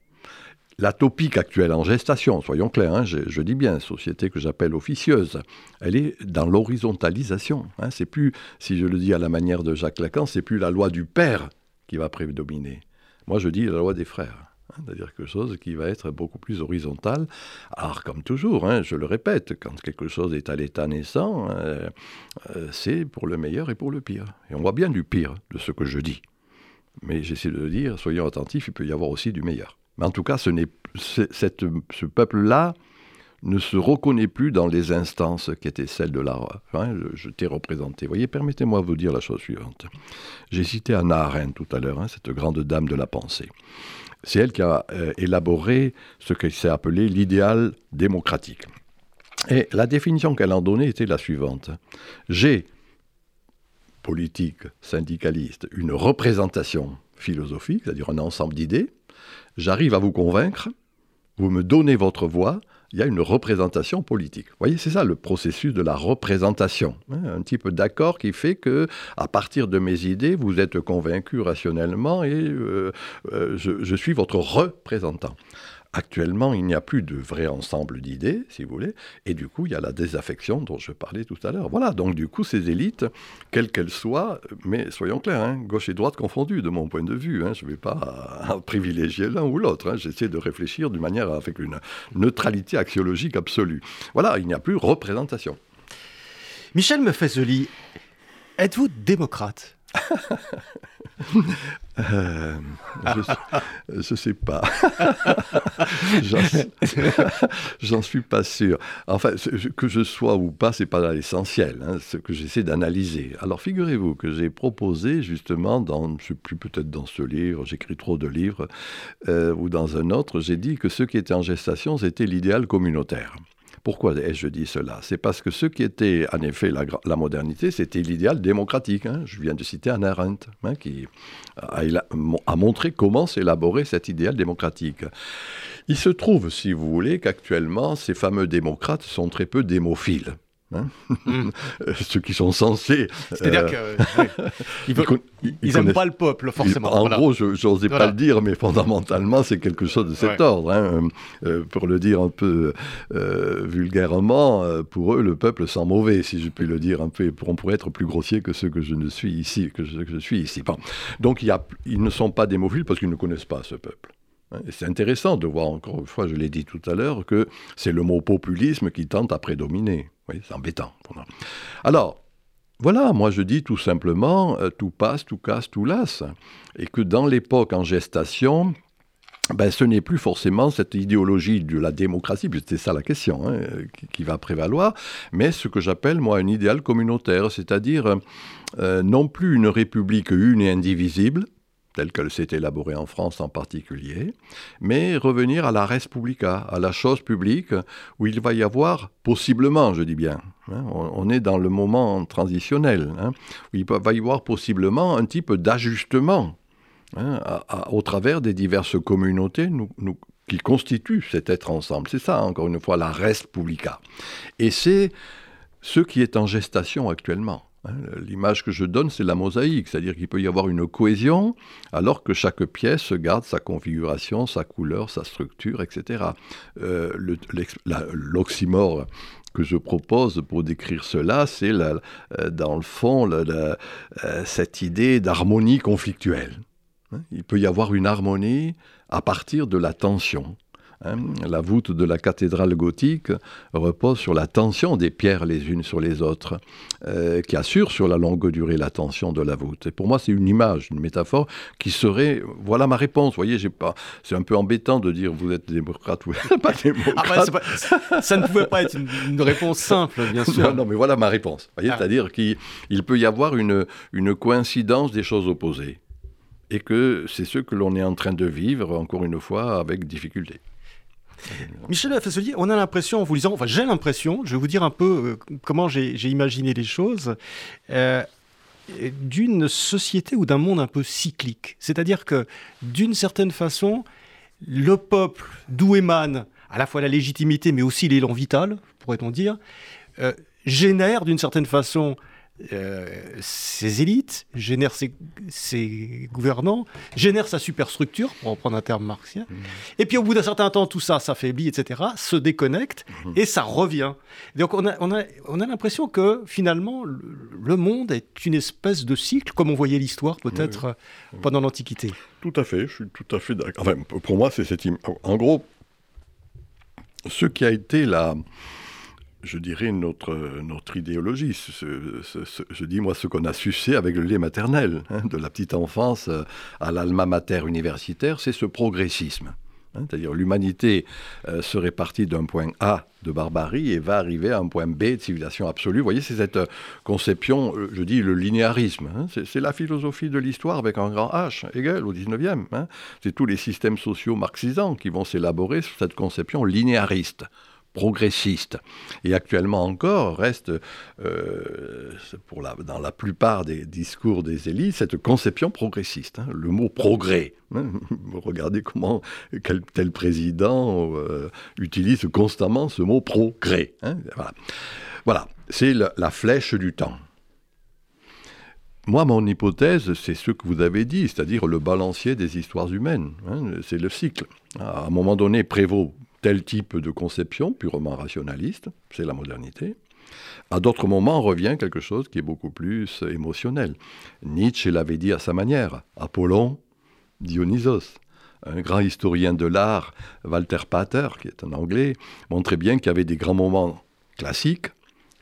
La topique actuelle en gestation, soyons clairs, hein, je, dis bien, société que j'appelle officieuse, elle est dans l'horizontalisation. Hein. c'est plus, si je le dis à la manière de Jacques Lacan, c'est plus la loi du père qui va prédominer. Moi je dis la loi des frères. Hein, c'est-à-dire quelque chose qui va être beaucoup plus horizontal. Alors, comme toujours, je le répète, quand quelque chose est à l'état naissant, euh, euh, c'est pour le meilleur et pour le pire. Et on voit bien du pire de ce que je dis. Mais j'essaie de le dire, soyons attentifs, il peut y avoir aussi du meilleur. Mais en tout cas, ce, peuple-là ne se reconnaît plus dans les instances qui étaient celles de la... Hein, je t'ai représenté. Voyez, permettez-moi de vous dire la chose suivante. J'ai cité Anna Arendt tout à l'heure, hein, cette grande dame de la pensée. C'est elle qui a euh, élaboré ce qui s'est appelé l'idéal démocratique. Et la définition qu'elle en donnait était la suivante. J'ai, politique, syndicaliste, une représentation philosophique, c'est-à-dire un ensemble d'idées. J'arrive à vous convaincre, vous me donnez votre voix, il y a une représentation politique. Vous voyez, c'est ça le processus de la représentation. Hein, un type d'accord qui fait que, à partir de mes idées, vous êtes convaincu rationnellement et euh, euh, je, suis votre représentant. Actuellement, il n'y a plus de vrai ensemble d'idées, si vous voulez, et du coup, il y a la désaffection dont je parlais tout à l'heure. Voilà, donc du coup, ces élites, quelles qu'elles soient, mais soyons clairs, hein, gauche et droite confondues, de mon point de vue, hein, je ne vais pas [laughs] privilégier l'un ou l'autre, hein, j'essaie de réfléchir d'une manière avec une neutralité axiologique absolue. Voilà, il n'y a plus représentation. Michel Mephezeli, êtes-vous démocrate? Euh, je ne sais pas. [laughs] [laughs] J'en suis pas sûr. Enfin, que je sois ou pas, c'est pas l'essentiel. Hein, ce que j'essaie d'analyser. Alors, figurez-vous que j'ai proposé justement, dans, je sais plus peut-être dans ce livre, j'écris trop de livres, euh, ou dans un autre, j'ai dit que ce qui était en gestation, c'était l'idéal communautaire. Pourquoi ai-je dit cela? C'est parce que ce qui était en effet la, modernité, c'était l'idéal démocratique. Hein. Je viens de citer Anna Arendt, hein, qui a, a, montré comment s'élaborer cet idéal démocratique. Il se trouve, si vous voulez, qu'actuellement, ces fameux démocrates sont très peu démophiles. Hein hmm. [laughs] Ceux qui sont censés. C'est-à-dire euh, qu'ils [laughs] n'aiment pas le peuple, forcément. en gros, je n'osais pas le dire, mais fondamentalement, c'est quelque chose de cet ordre. Hein. Euh, pour le dire un peu euh, vulgairement, pour eux, le peuple sent mauvais, si je puis le dire un peu. On pourrait être plus grossier que ceux que je ne suis ici, que je, que je suis ici. Donc, il y a, ils ne sont pas démophiles parce qu'ils ne connaissent pas ce peuple. Hein, c'est intéressant de voir, encore une fois, je l'ai dit tout à l'heure, que c'est le mot populisme qui tente à prédominer. Oui, c'est embêtant. Alors, voilà, moi je dis tout simplement, euh, tout passe, tout casse, tout lasse. Et que dans l'époque en gestation, ben, ce n'est plus forcément cette idéologie de la démocratie, c'est ça la question, hein, qui, va prévaloir, mais ce que j'appelle moi un idéal communautaire, c'est-à-dire euh, non plus une république une et indivisible, telle qu'elle s'est élaborée en France en particulier, mais revenir à la res publica, à la chose publique, où il va y avoir, possiblement, je dis bien, hein, on, est dans le moment transitionnel, hein, où il va y avoir possiblement un type d'ajustement hein, au travers des diverses communautés qui constituent cet être ensemble. C'est ça, encore une fois, la res publica. Et c'est ce qui est en gestation actuellement. Hein, l'image que je donne, c'est la mosaïque, c'est-à-dire qu'il peut y avoir une cohésion alors que chaque pièce garde sa configuration, sa couleur, sa structure, etc. Euh, l'oxymore que je propose pour décrire cela, c'est euh, dans le fond euh, cette idée d'harmonie conflictuelle. Hein, il peut y avoir une harmonie à partir de la tension. Hein, la voûte de la cathédrale gothique repose sur la tension des pierres les unes sur les autres, euh, qui assure sur la longue durée la tension de la voûte. Et pour moi, c'est une image, une métaphore qui serait. Voilà ma réponse. Vous voyez, j'ai pas. C'est un peu embêtant de dire vous êtes démocrate ou pas démocrate. Ah, ça ne pouvait pas être une, réponse simple, bien sûr. Non, mais voilà ma réponse. Vous voyez, ah. c'est-à-dire qu'il peut y avoir une, une coïncidence des choses opposées et que c'est ce que l'on est en train de vivre, encore une fois, avec difficulté. Michel Fasselier, on a l'impression, en vous lisant, enfin j'ai l'impression, je vais vous dire un peu euh, comment j'ai imaginé les choses, euh, d'une société ou d'un monde un peu cyclique. C'est-à-dire que d'une certaine façon, le peuple d'où émane à la fois la légitimité mais aussi l'élan vital, pourrait-on dire, euh, génère d'une certaine façon euh, ses élites, génère ses, gouvernants, génère sa superstructure, pour reprendre un terme marxien. Mmh. Et puis au bout d'un certain temps, tout ça s'affaiblit, etc., se déconnecte, mmh. et ça revient. Donc on a, on a, on a l'impression que finalement, le, monde est une espèce de cycle, comme on voyait l'histoire peut-être pendant l'Antiquité. Tout à fait, je suis tout à fait d'accord. Enfin, pour moi, c'est cette... En gros, ce qui a été la je dirais, notre, notre idéologie. je dis, moi, ce qu'on a sucé avec le lait maternel, hein, de la petite enfance à l'alma mater universitaire, c'est ce progressisme. Hein, c'est-à-dire l'humanité euh, serait partie d'un point A de barbarie et va arriver à un point B de civilisation absolue. Vous voyez, c'est cette euh, conception, euh, je dis le linéarisme. Hein. c'est la philosophie de l'histoire avec un grand H, Hegel au 19e. Hein. c'est tous les systèmes sociaux marxisants qui vont s'élaborer sur cette conception linéariste progressiste. Et actuellement encore reste, euh, pour dans la plupart des discours des élites, cette conception progressiste. Hein. le mot progrès. Hein. [laughs] Regardez comment quel tel président euh, utilise constamment ce mot progrès. Hein. voilà, voilà. c'est la, flèche du temps. Moi, mon hypothèse, c'est ce que vous avez dit, c'est-à-dire le balancier des histoires humaines. c'est le cycle. À un moment donné, prévaut tel type de conception purement rationaliste, c'est la modernité. À d'autres moments, revient quelque chose qui est beaucoup plus émotionnel. Nietzsche l'avait dit à sa manière. Apollon, Dionysos. Un grand historien de l'art, Walter Pater, qui est un Anglais, montrait bien qu'il y avait des grands moments classiques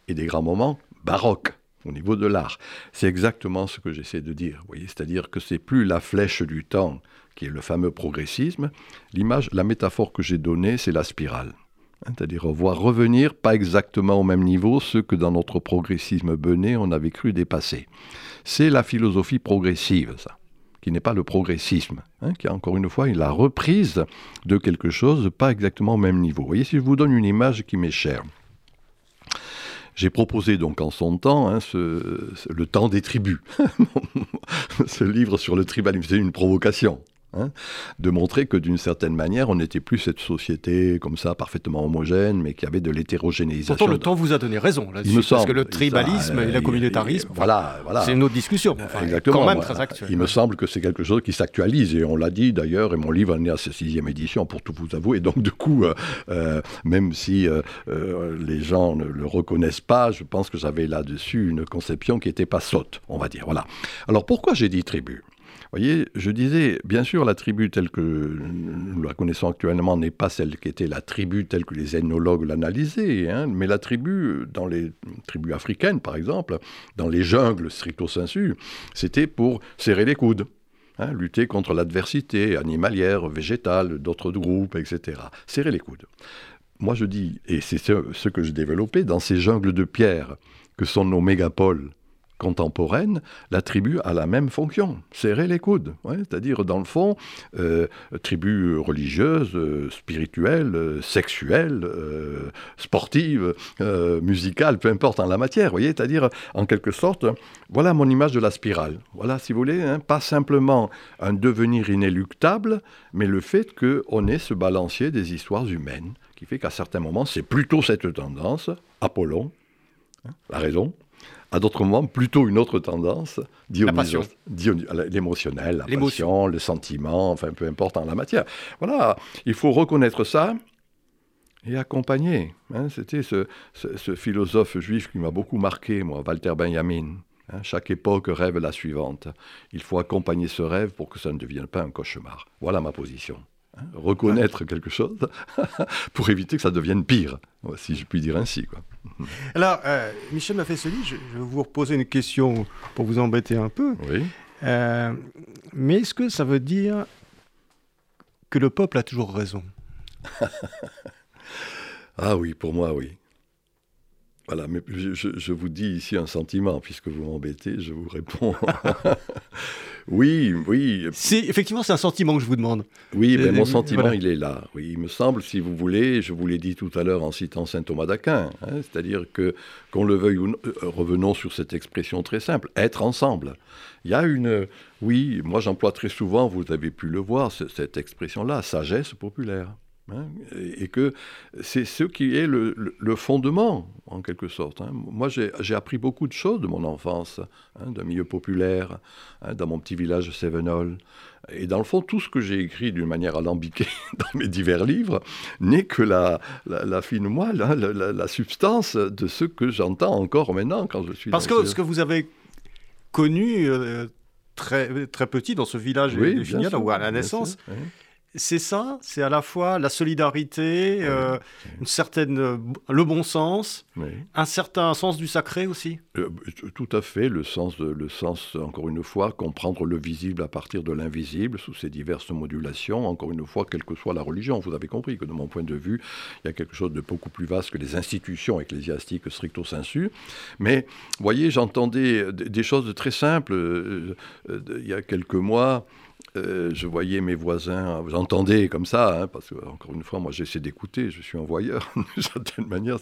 et des grands moments baroques au niveau de l'art. C'est exactement ce que j'essaie de dire. C'est-à-dire que c'est plus la flèche du temps qui est le fameux progressisme, l'image, la métaphore que j'ai donnée, c'est la spirale. Hein, c'est-à-dire voir revenir pas exactement au même niveau ce que dans notre progressisme bené on avait cru dépasser. C'est la philosophie progressive, ça, qui n'est pas le progressisme, hein, qui est encore une fois la reprise de quelque chose pas exactement au même niveau. Vous voyez, si je vous donne une image qui m'est chère, j'ai proposé donc en son temps hein, le temps des tribus, [laughs] ce livre sur le tribalisme, c'est une provocation. Hein, de montrer que d'une certaine manière, on n'était plus cette société comme ça, parfaitement homogène, mais qui avait de l'hétérogénéisation. Pourtant, le temps vous a donné raison là-dessus, parce que le tribalisme et le communautarisme, voilà, voilà. c'est une autre discussion, Exactement, quand même très actuel. Il me semble que c'est quelque chose qui s'actualise, et on l'a dit d'ailleurs, et mon livre en est à sa sixième édition, pour tout vous avouer, donc du coup, euh, euh, même si euh, les gens ne le reconnaissent pas, je pense que j'avais là-dessus une conception qui n'était pas sotte, on va dire. Voilà. Alors pourquoi j'ai dit tribu? Voyez, je disais, bien sûr, la tribu telle que nous la connaissons actuellement n'est pas celle qui était la tribu telle que les ethnologues l'analysaient, hein, mais la tribu, dans les tribus africaines par exemple, dans les jungles stricto sensu, c'était pour serrer les coudes. Hein, lutter contre l'adversité animalière, végétale, d'autres groupes, etc. Serrer les coudes. Moi je dis, et c'est ce, ce que je développais, dans ces jungles de pierre que sont nos mégapoles, contemporaine, la tribu a la même fonction, serrer les coudes. C'est-à-dire, dans le fond, euh, tribu religieuse, euh, spirituelle, euh, sexuelle, sportive, musicale, peu importe en la matière. C'est-à-dire, en quelque sorte, voilà mon image de la spirale. Voilà, si vous voulez, hein, pas simplement un devenir inéluctable, mais le fait qu'on est ce balancier des histoires humaines, qui fait qu'à certains moments, c'est plutôt cette tendance, Apollon, hein, la raison, à d'autres moments, plutôt une autre tendance, l'émotionnel, la, passion, le sentiment, enfin peu importe en la matière. Voilà, il faut reconnaître ça et accompagner. Hein. C'était ce, philosophe juif qui m'a beaucoup marqué, moi, Walter Benjamin. Hein. chaque époque rêve la suivante. Il faut accompagner ce rêve pour que ça ne devienne pas un cauchemar. Voilà ma position. Hein. reconnaître quelque chose [laughs] pour éviter que ça devienne pire, si je puis dire ainsi. Quoi. [laughs] Alors, euh, Michel m'a fait celui, je, vais vous reposer une question pour vous embêter un peu. Oui. Euh, mais est-ce que ça veut dire que le peuple a toujours raison? [laughs] Ah oui, pour moi, oui. Voilà, mais je, vous dis ici un sentiment, puisque vous m'embêtez, je vous réponds. [laughs] oui, oui. C'est, effectivement, c'est un sentiment que je vous demande. Oui, mais mon sentiment, il est là. Oui, il me semble, si vous voulez, je vous l'ai dit tout à l'heure en citant saint Thomas d'Aquin, hein, c'est-à-dire que, qu'on le veuille ou non, euh, revenons sur cette expression très simple, être ensemble. Il y a une, oui, moi j'emploie très souvent, vous avez pu le voir, cette expression-là, sagesse populaire. Hein, et que c'est ce qui est le, fondement, en quelque sorte. Hein. Moi, j'ai appris beaucoup de choses de mon enfance, hein, d'un milieu populaire, dans mon petit village de Sévenol. Et dans le fond, tout ce que j'ai écrit d'une manière alambiquée [laughs] dans mes divers livres n'est que la, la, fine moelle, la, substance de ce que j'entends encore maintenant quand je suis Parce que ce que vous avez connu euh, très, très petit dans ce village de Fignon, ou à la naissance, c'est ça, c'est à la fois la solidarité, euh, une certaine, euh, le bon sens, un certain sens du sacré aussi. Euh, tout à fait, le sens, le sens, encore une fois, comprendre le visible à partir de l'invisible sous ses diverses modulations, encore une fois, quelle que soit la religion. Vous avez compris que de mon point de vue, il y a quelque chose de beaucoup plus vaste que les institutions ecclésiastiques stricto sensu. Mais, voyez, j'entendais des choses très simples. Il y a quelques mois, euh, je voyais mes voisins, j'entendais comme ça, hein, parce que, encore une fois, moi j'essaie d'écouter, je suis un voyeur [laughs] d'une certaine manière.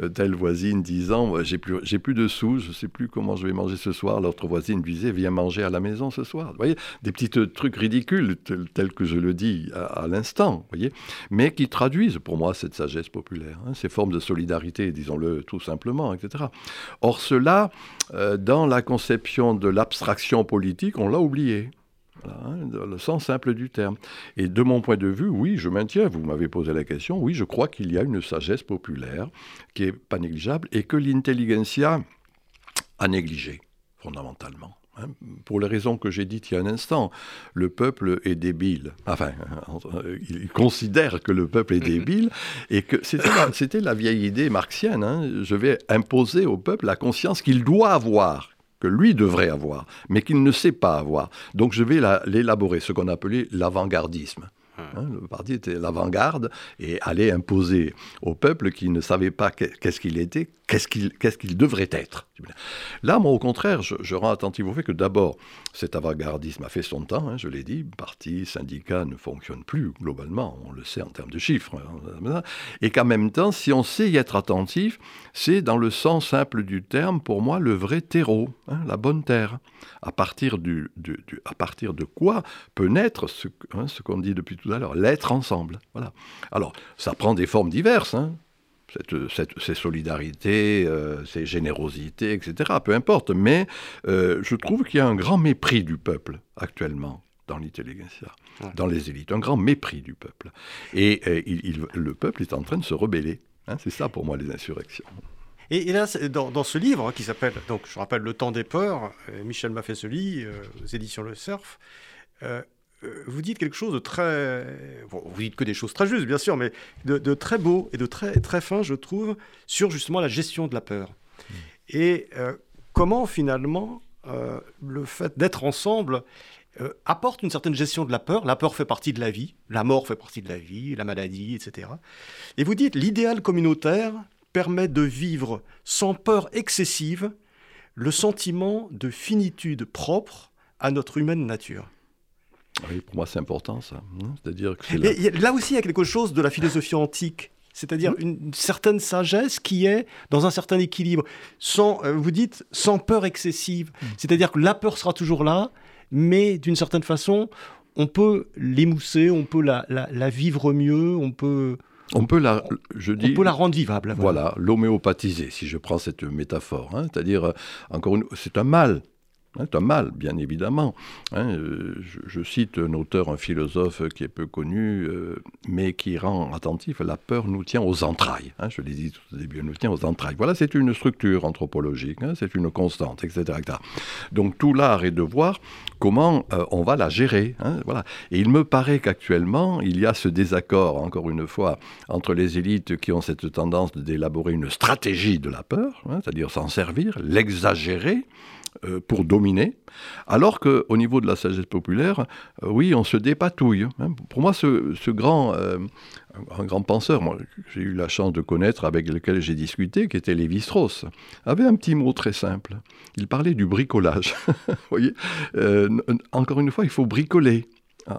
Euh, telle voisine disant J'ai plus, j'ai plus de sous, je sais plus comment je vais manger ce soir. L'autre voisine disait Viens manger à la maison ce soir. Vous voyez, des petits trucs ridicules, tels que je le dis à, l'instant, mais qui traduisent pour moi cette sagesse populaire, hein, ces formes de solidarité, disons-le tout simplement, etc. Or, cela, euh, dans la conception de l'abstraction politique, on l'a oublié. Hein, dans le sens simple du terme. Et de mon point de vue, oui, je maintiens, vous m'avez posé la question, oui, je crois qu'il y a une sagesse populaire qui n'est pas négligeable et que l'intelligentsia a négligé, fondamentalement. Hein. Pour les raisons que j'ai dites il y a un instant, le peuple est débile. Enfin, il considère que le peuple est débile [laughs] et que c'était la, vieille idée marxienne. Hein. Je vais imposer au peuple la conscience qu'il doit avoir que lui devrait avoir, mais qu'il ne sait pas avoir. Donc je vais l'élaborer, ce qu'on appelait l'avant-gardisme. Hein, le parti était l'avant-garde et allait imposer au peuple qui ne savait pas qu'est-ce qu'il était, qu'est-ce qu'il devrait être. Là, moi, au contraire, je, rends attentif au fait que d'abord, cet avant-gardisme a fait son temps, hein, je l'ai dit, parti, syndicat ne fonctionne plus globalement, on le sait en termes de chiffres, hein, et qu'en même temps, si on sait y être attentif, c'est dans le sens simple du terme, pour moi, le vrai terreau, hein, la bonne terre. À partir, du, à partir de quoi peut naître ce, ce qu'on dit depuis tout à l'heure, l'être ensemble. Voilà. Alors, ça prend des formes diverses ces solidarités, euh, ces générosités, etc. Peu importe. Mais euh, je trouve qu'il y a un grand mépris du peuple actuellement dans l'intelligentsia, dans les élites, un grand mépris du peuple. Et, le peuple est en train de se rebeller. Hein. c'est ça pour moi les insurrections. Et, là, dans, ce livre hein, qui s'appelle, donc je rappelle, Le temps des peurs, euh, Michel Maffesoli, aux éditions Le Surf, euh, vous dites quelque chose de très... vous dites que des choses très justes, bien sûr, mais de, très beau et de très, très fin, je trouve, sur justement la gestion de la peur. Hmm. Et euh, comment finalement euh, le fait d'être ensemble apporte une certaine gestion de la peur? La peur fait partie de la vie, la mort fait partie de la vie, la maladie, etc. Et vous dites, l'idéal communautaire permet de vivre sans peur excessive le sentiment de finitude propre à notre humaine nature. Oui, pour moi, c'est important, ça. Hein. C'est-à-dire que là aussi, il y a quelque chose de la philosophie antique. C'est-à-dire une, certaine sagesse qui est dans un certain équilibre, sans, euh, vous dites, sans peur excessive. Mm. C'est-à-dire que la peur sera toujours là, mais d'une certaine façon, on peut l'émousser, on peut la, vivre mieux, on peut... On peut la, je dis, on peut la rendre vivable. Voilà, l'homéopathiser, si je prends cette métaphore. Hein. C'est-à-dire, euh, encore une, c'est un mal c'est un mal, bien évidemment. Hein, euh, je, cite un auteur, un philosophe qui est peu connu, euh, mais qui rend attentif, la peur nous tient aux entrailles. Hein, je l'ai dit tout au début, elle nous tient aux entrailles. Voilà, c'est une structure anthropologique, hein, c'est une constante, etc., Donc tout l'art est de voir comment euh, on va la gérer. voilà. Et il me paraît qu'actuellement, il y a ce désaccord, encore une fois, entre les élites qui ont cette tendance d'élaborer une stratégie de la peur, c'est-à-dire s'en servir, l'exagérer, pour dominer, alors qu'au niveau de la sagesse populaire, euh, oui, on se dépatouille. Hein. Pour moi, ce, grand, euh, un grand penseur, moi, j'ai eu la chance de connaître, avec lequel j'ai discuté, qui était Lévi-Strauss, avait un petit mot très simple. Il parlait du bricolage. [laughs] Voyez, encore une fois, il faut bricoler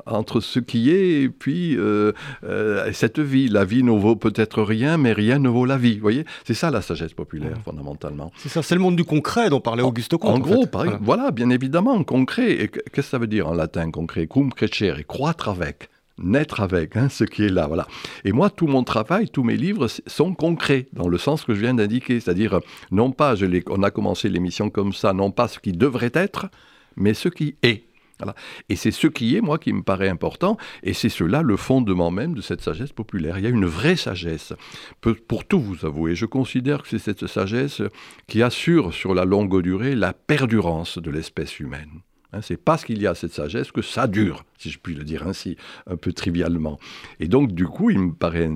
entre ce qui est et puis euh, euh, cette vie. La vie ne vaut peut-être rien, mais rien ne vaut la vie. Vous voyez, c'est ça la sagesse populaire fondamentalement. C'est ça, c'est le monde du concret dont parlait Auguste Comte. En, gros, voilà. bien évidemment, concret. Et qu'est-ce que ça veut dire en latin concret? Cum crescere, croître avec naître avec, hein, ce qui est là, voilà. Et moi, tout mon travail, tous mes livres sont concrets, dans le sens que je viens d'indiquer, c'est-à-dire, non pas, je on a commencé l'émission comme ça, non pas ce qui devrait être, mais ce qui est. Et c'est ce qui est, moi, qui me paraît important, et c'est cela le fondement même de cette sagesse populaire. Il y a une vraie sagesse. Pour tout vous avouer, je considère que c'est cette sagesse qui assure sur la longue durée la perdurance de l'espèce humaine. Hein, c'est parce qu'il y a cette sagesse que ça dure, si je puis le dire ainsi, un peu trivialement. Et donc, du coup, il me paraît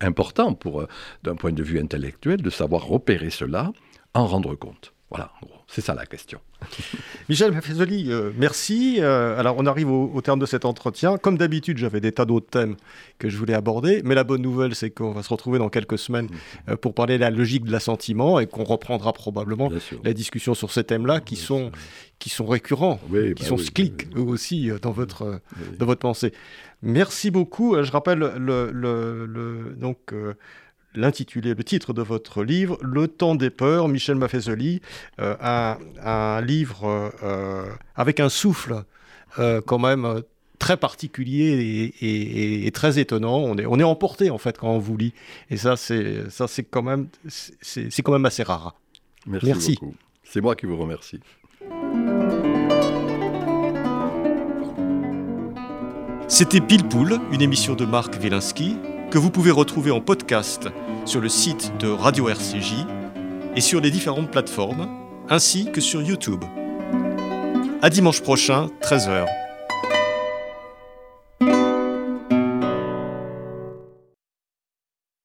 important, euh, d'un point de vue intellectuel, de savoir repérer cela, en rendre compte. Voilà, c'est ça la question. [laughs] Michel Maffezoli, euh, merci. Euh, alors, on arrive au, terme de cet entretien. Comme d'habitude, j'avais des tas d'autres thèmes que je voulais aborder, mais la bonne nouvelle, c'est qu'on va se retrouver dans quelques semaines mmh. euh, pour parler de la logique de l'assentiment et qu'on reprendra probablement la discussion sur ces thèmes-là qui sont, qui sont récurrents, qui bah sont cycliques eux aussi dans votre, dans votre pensée. Merci beaucoup. Je rappelle le, le, le donc l'intitulé, le titre de votre livre, Le temps des peurs, Michel Maffezoli, euh, un, livre euh, avec un souffle euh, quand même très particulier et, très étonnant. On est, on est emporté en fait quand on vous lit, et ça c'est ça c'est quand même c'est quand même assez rare. Merci, Merci. beaucoup. C'est moi qui vous remercie. C'était Pile Poule, une émission de Marc Wielinski que vous pouvez retrouver en podcast sur le site de Radio RCJ et sur les différentes plateformes, ainsi que sur YouTube. À dimanche prochain, 13h.